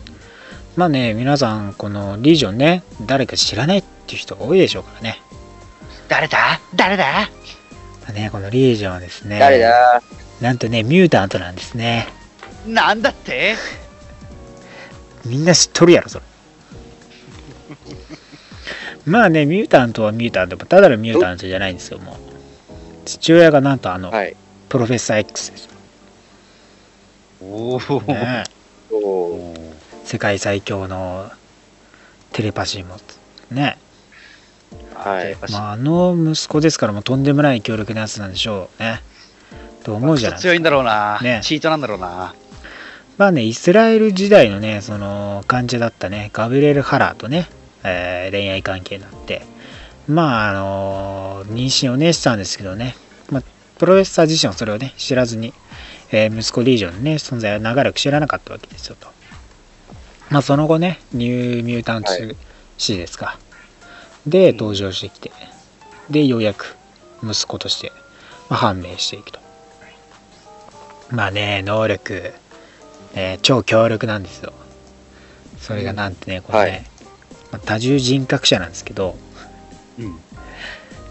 S3: まあね皆さんこのリージョンね誰か知らないっていう人が多いでしょうからね。
S2: 誰だ？誰だ？
S3: まあねこのリージョンはですね
S5: 誰だ？
S3: なんとねミュータントなんですね。
S2: なんだって？
S3: みんな知っとるやろそれ まあねミュータントはミュータントただのミュータントじゃないんですよもう父親がなんとあの、
S5: はい。
S3: プロフェッサー X ですよ、
S2: おお。
S3: ね、世界最強のテレパシー持つね
S5: はい。
S3: まああの息子ですからもうとんでもない強力なやつなんでしょうねと思うじゃないですか
S2: 強いんだろうな。
S3: ね
S2: チートなんだろうな。
S3: まあね、イスラエル時代のね、その患者だったね、ガブリエル・ハラーとね、えー恋愛関係になって、まあ、あの妊娠をね、したんですけどね、まあ、プロフェッサー自身はそれをね、知らずに、えー息子リージョンのね、存在は長らく知らなかったわけですよと。まあ、その後ね、ニューミュータント
S5: は
S3: C ですか。で、登場してきて、で、ようやく息子として、まあ、判明していくと。まあね、能力、えー超強力なんですよ。それがなんてね、これね、
S5: はい
S3: まあ多重人格者なんですけど、
S2: うん。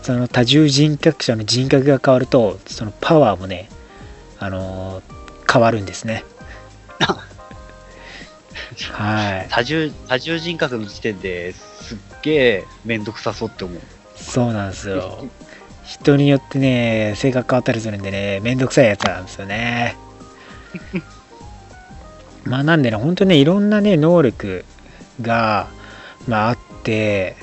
S3: その多重人格者の人格が変わると、そのパワーもね、あのー変わるんですね。はい。
S2: 多重、多重人格の時点ですっげえめんどくさそうって思う。
S3: そうなんですよ。人によってね、性格変わったりするんでね、めんどくさいやつなんですよね。まあなんでね、本当ね、いろんなね、能力が、まああって、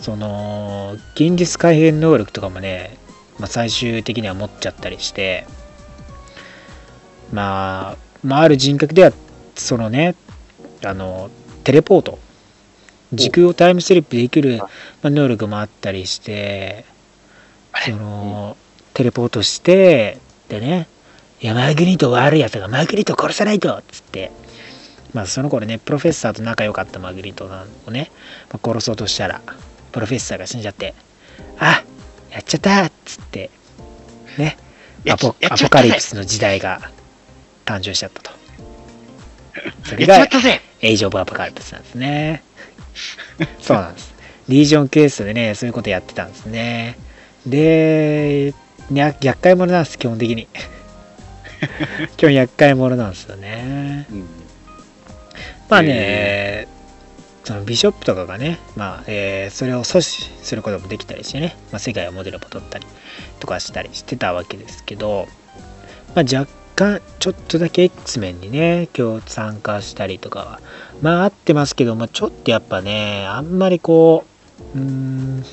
S3: その、現実改変能力とかもね、まあ、最終的には持っちゃったりして、まあ、まあ、ある人格ではそのねあのテレポート時空をタイムスリップできる、まあ、能力もあったりしてそのテレポートしてでね「いやマーグリート悪いやつがマーグリート殺さないと!」っつってまあその頃ねプロフェッサーと仲良かったマーグリートをね、まあ殺そうとしたらプロフェッサーが死んじゃって「あやっちゃった!」っつってねアポアポカリプスの時代が誕生しちゃったと。それがエイジ・オブ・アポカリプスなんですね。そうなんです。リージョンクエストでね、そういうことやってたんですね。で、や厄介者なんです、基本的に。基本厄介者なんですよね。
S2: うん
S3: まあね、
S2: へ
S3: そのビショップとかがね、まあえーそれを阻止することもできたりしてね、まあ、世界をモデルも取ったりとかしたりしてたわけですけど、まあ、若干ちょっとだけ X メンにね今日参加したりとかはまあ合ってますけど、まあ、ちょっとやっぱねあんまりこううーん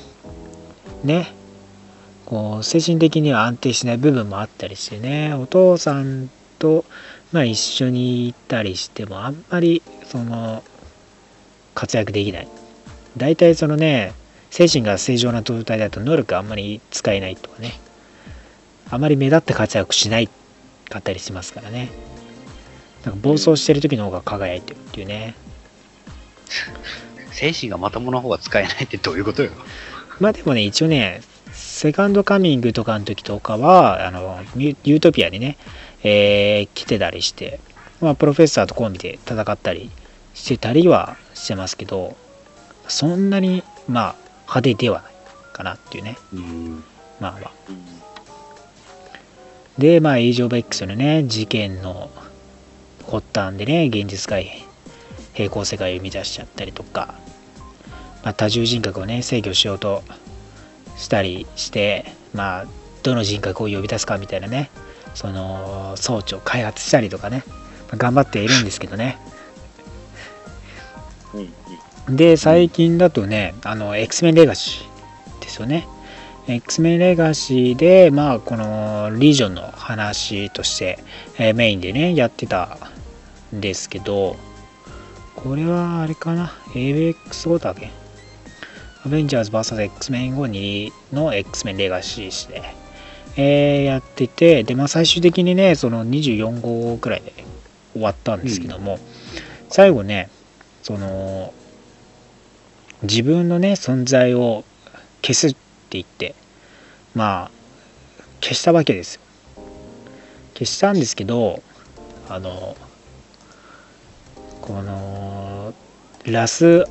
S3: ねこう精神的には安定しない部分もあったりしてねお父さんと、まあ、一緒に行ったりしてもあんまりその活躍できない。大体そのね精神が正常な状態だと能力あんまり使えないとかね。あまり目立って活躍しないかったりしますからね。なんか暴走してる時の方が輝いてるっていうね。
S2: 精神がまともな方が使えないってどういうことよ。
S3: まあでもね一応ねセカンドカミングとかの時とかはあのユユートピアにね、えー来てたりして、まあ、プロフェッサーとコンビで戦ったりしてたりはしてますけどそんなにまあ派手ではないかなっていうね
S2: うん。
S3: まあまあでまあエイジ・オブ・エックスのね事件の発端でね現実界平行世界を生み出しちゃったりとか、まあ、多重人格をね制御しようとしたりしてまあどの人格を呼び出すかみたいなねその装置を開発したりとかね、まあ頑張っているんですけどね。
S5: うん
S3: で最近だとねあの X-Men Legacyーですよね。X メンレガシーでまあこのリージョンの話として、えーメインでねやってたんですけどこれはあれかな？ABX ごだけ？アベンジャーズ VS X メン後にの X メンレガシーで、えーやっててでまあ最終的にねその24号くらいで終わったんですけども、最後ねその自分のね存在を消すって言ってまあ消したわけですよ。消したんですけどあのこのラス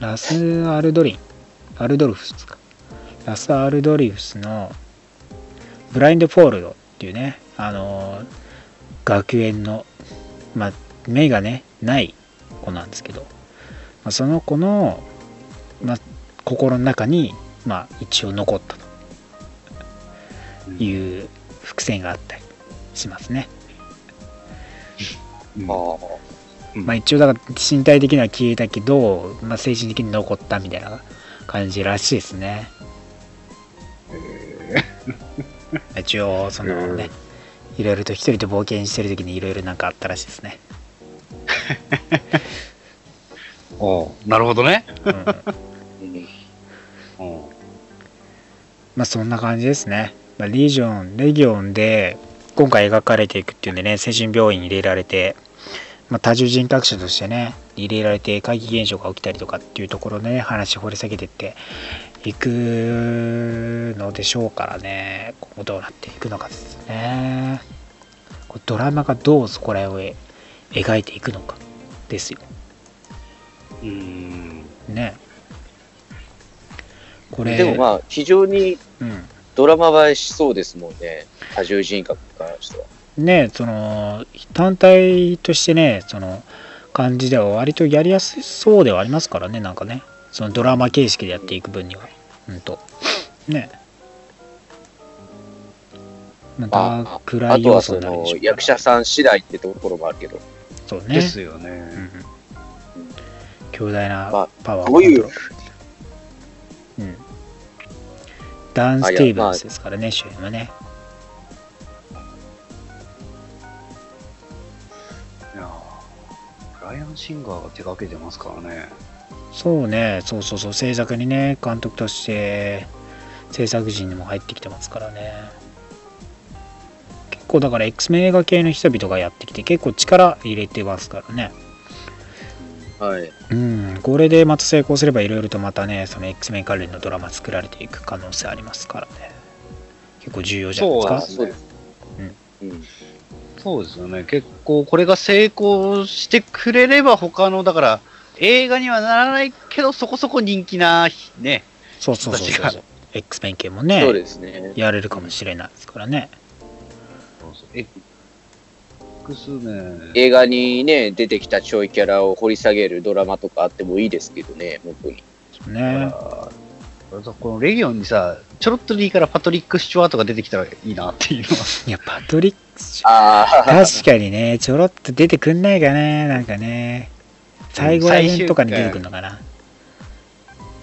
S3: ラス・アルドリン。アルドルフスか。ラス・アルドリフスのブラインド・フォールドっていうねあの学園のまあ目がねない子なんですけど、まあ、その子の、まあ、心の中に、まあ、一応残ったという伏線があったりしますね。まあ、一応だから身体的には消えたけど、まあ、精神的に残ったみたいな感じらしいですね。一応そのね、いろいろと一人で冒険してる時にいろいろなんかあったらしいですね。
S2: おうなるほどね。
S3: うんまあそんな感じですね。まあ、リージョン、レギオンで今回描かれていくっていうんでね、精神病院に入れられて、まあ、多重人格者としてね、入れられて怪奇現象が起きたりとかっていうところでね、話を掘り下げていっていくのでしょうからね、今後どうなっていくのかですね。ドラマがどうそこら辺を描いていくのかですよ。
S2: うん。
S3: ね。これ、
S5: でもまあ、非常に
S3: うん。
S5: ドラマ映えしそうですもんね。多重人格に関しては。
S3: ねその単体としてねその感じでは割とやりやすそうではありますからねなんかね。そのドラマ形式でやっていく分には。うんと。ね。ま
S5: あ
S3: た暗
S5: あ
S3: い要
S5: とはその
S3: 素になるでしょうから
S5: 役者さん次第ってところもあるけど、
S3: そうね。
S2: ですよね。
S3: うん強大な
S5: まあ
S3: パワーを
S5: どういう
S3: うん。ダン・スティーブンスですからね主演はね
S2: ライアン・シンガーが手掛けてますからね。
S3: そうね、そうそうそう、制作にね、監督として制作陣にも入ってきてますからね。結構だから X メン映画系の人々がやってきて結構力入れてますからね。
S5: はい。
S3: うん、これでまた成功すればいろいろとまたね、その X メン関連のドラマ作られていく可能性ありますからね。結構重要じゃないですか。
S5: そうです。うん。
S2: そうですよね。結構これが成功してくれれば他の、だから映画にはならないけどそこそこ人気なね。
S3: そうそうそうそう。X メン系もね
S5: そう、ですね。
S3: やれるかもしれないですからね。
S2: え X メン。
S5: 映画にね、出てきたちょいキャラを掘り下げるドラマとかあってもいいですけどね、本当に。
S3: ね。
S2: このレギオンにさ、ちょろっとでいいからパトリック・スチュワートが出てきたらいいなっていうのは。
S3: いや、パトリック、
S5: ああ、
S3: 確かにね、ちょろっと出てくんないかね、なんかね。最後ら辺とかに出てくるのかな。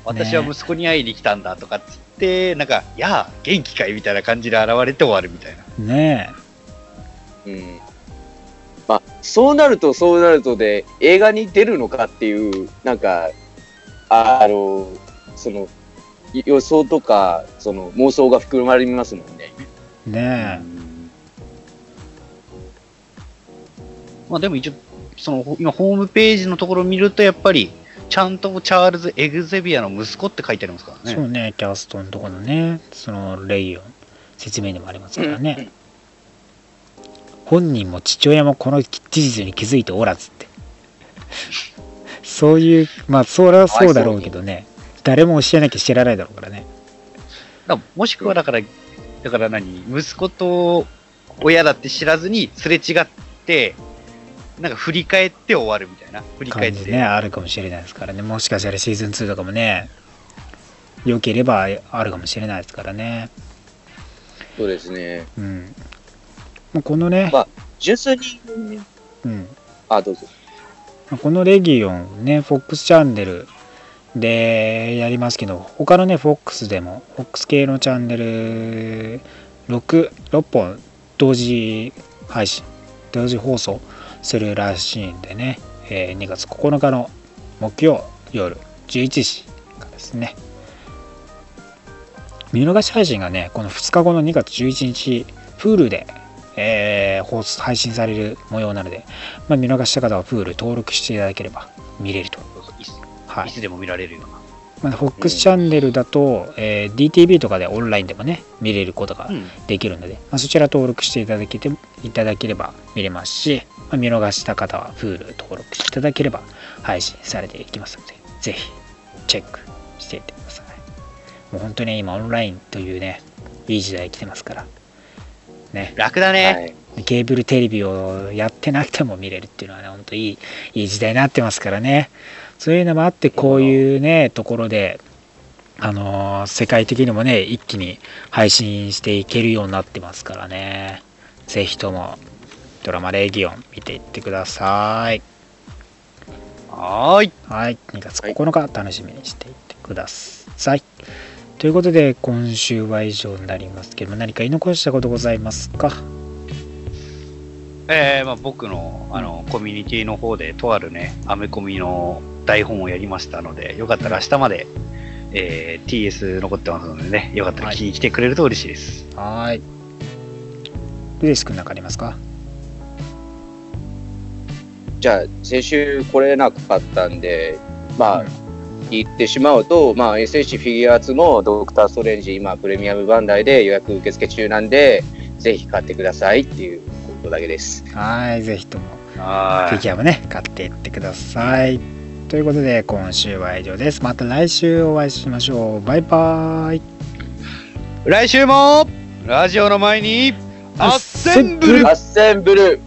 S2: 私は息子に会いに来たんだとかっつって、なんか、やあ、元気かいみたいな感じで現れて終わるみたいな。
S3: ね
S5: うん。まあ、そうなるとそうなるとで、映画に出るのかっていう、なんか、ああの、その、予想とか、その妄想が膨らみますもんね。
S3: え。ね
S2: まあでも一応、その、今ホームページのところを見ると、やっぱり、ちゃんとチャールズ・エグゼビアの息子って書いてありますから
S3: え。
S2: ね。
S3: そうね、キャストのところのね、そのレイオン、説明でもありますからね。本人も父親もこの事実に気づいておらずって。そういう、まあ、そりゃそうだろうけどね。誰も教えなきゃ知らないだろうからね。
S2: もしくはだから、だから何？息子と親だって知らずにすれ違って、なんか振り返って終わるみたいな？振り返って。
S3: 感じね、あるかもしれないですからね。もしかしたらシーズン2とかもね、良ければあるかもしれないですからね。
S5: そうですね。
S3: うん。もうこのね、
S5: まあ純粋に、
S3: うん。
S5: あ、どうぞ。
S3: このレギオンね、FOX チャンネルでやりますけど、他のね、FOX でも、FOX 系のチャンネル6、6本同時配信、同時放送するらしいんでね、えー2月9日の木曜夜11時からですね、見逃し配信がね、この2日後の2月11日、Hulu で、えー放送配信される模様なので、まあ、見逃した方は Hulu 登録していただければ見れると。はい
S2: いつでも見られるような。
S3: まあ、FOX チャンネルだと、えー DTV とかでオンラインでもね、見れることが
S2: うん。
S3: できるので、まあ、そちら登録していただけていただければ見れますし、まあ、見逃した方は Hulu 登録していただければ配信されていきますので、ぜひチェックしていってください。もう本当に今オンラインというね、いい時代来てますから、ね、
S2: 楽だね。
S5: はい。
S3: ケーブルテレビをやってなくても見れるっていうのはね、本当いい、いい時代になってますからね。そういうのもあって、こういうね、ところで、あのー世界的にもね、一気に配信していけるようになってますからね。ぜひとも、ドラマレギオン見ていってください。
S2: はーい。
S3: はい、2月9日楽しみにしていってください。ということで、今週は以上になりますけども、何か言い残したことございますか？
S2: えーまあ、僕のあのコミュニティの方でとあるね、アメコミの台本をやりましたので、よかったら明日まで、えー TS 残ってますのでね、よかったら聞きに来てくれると嬉しいです。
S3: はーい。ルデス君なんかありますか？
S5: じゃあ、先週来れなかったんで、まあ、
S3: うん
S5: 言ってしまうと、まあ、SH フィギュアーツのドクター・ストレンジ、今、プレミアムバンダイで予約受付中なんで、ぜひ買ってくださいっていうことだけです。
S3: はい、ぜひとも
S2: は
S3: フィギュアもね、買っていってください。ということで、今週は以上です。また来週お会いしましょう。バイバーイ。
S2: 来週も、ラジオの前に、アッセンブル
S5: アッセンブル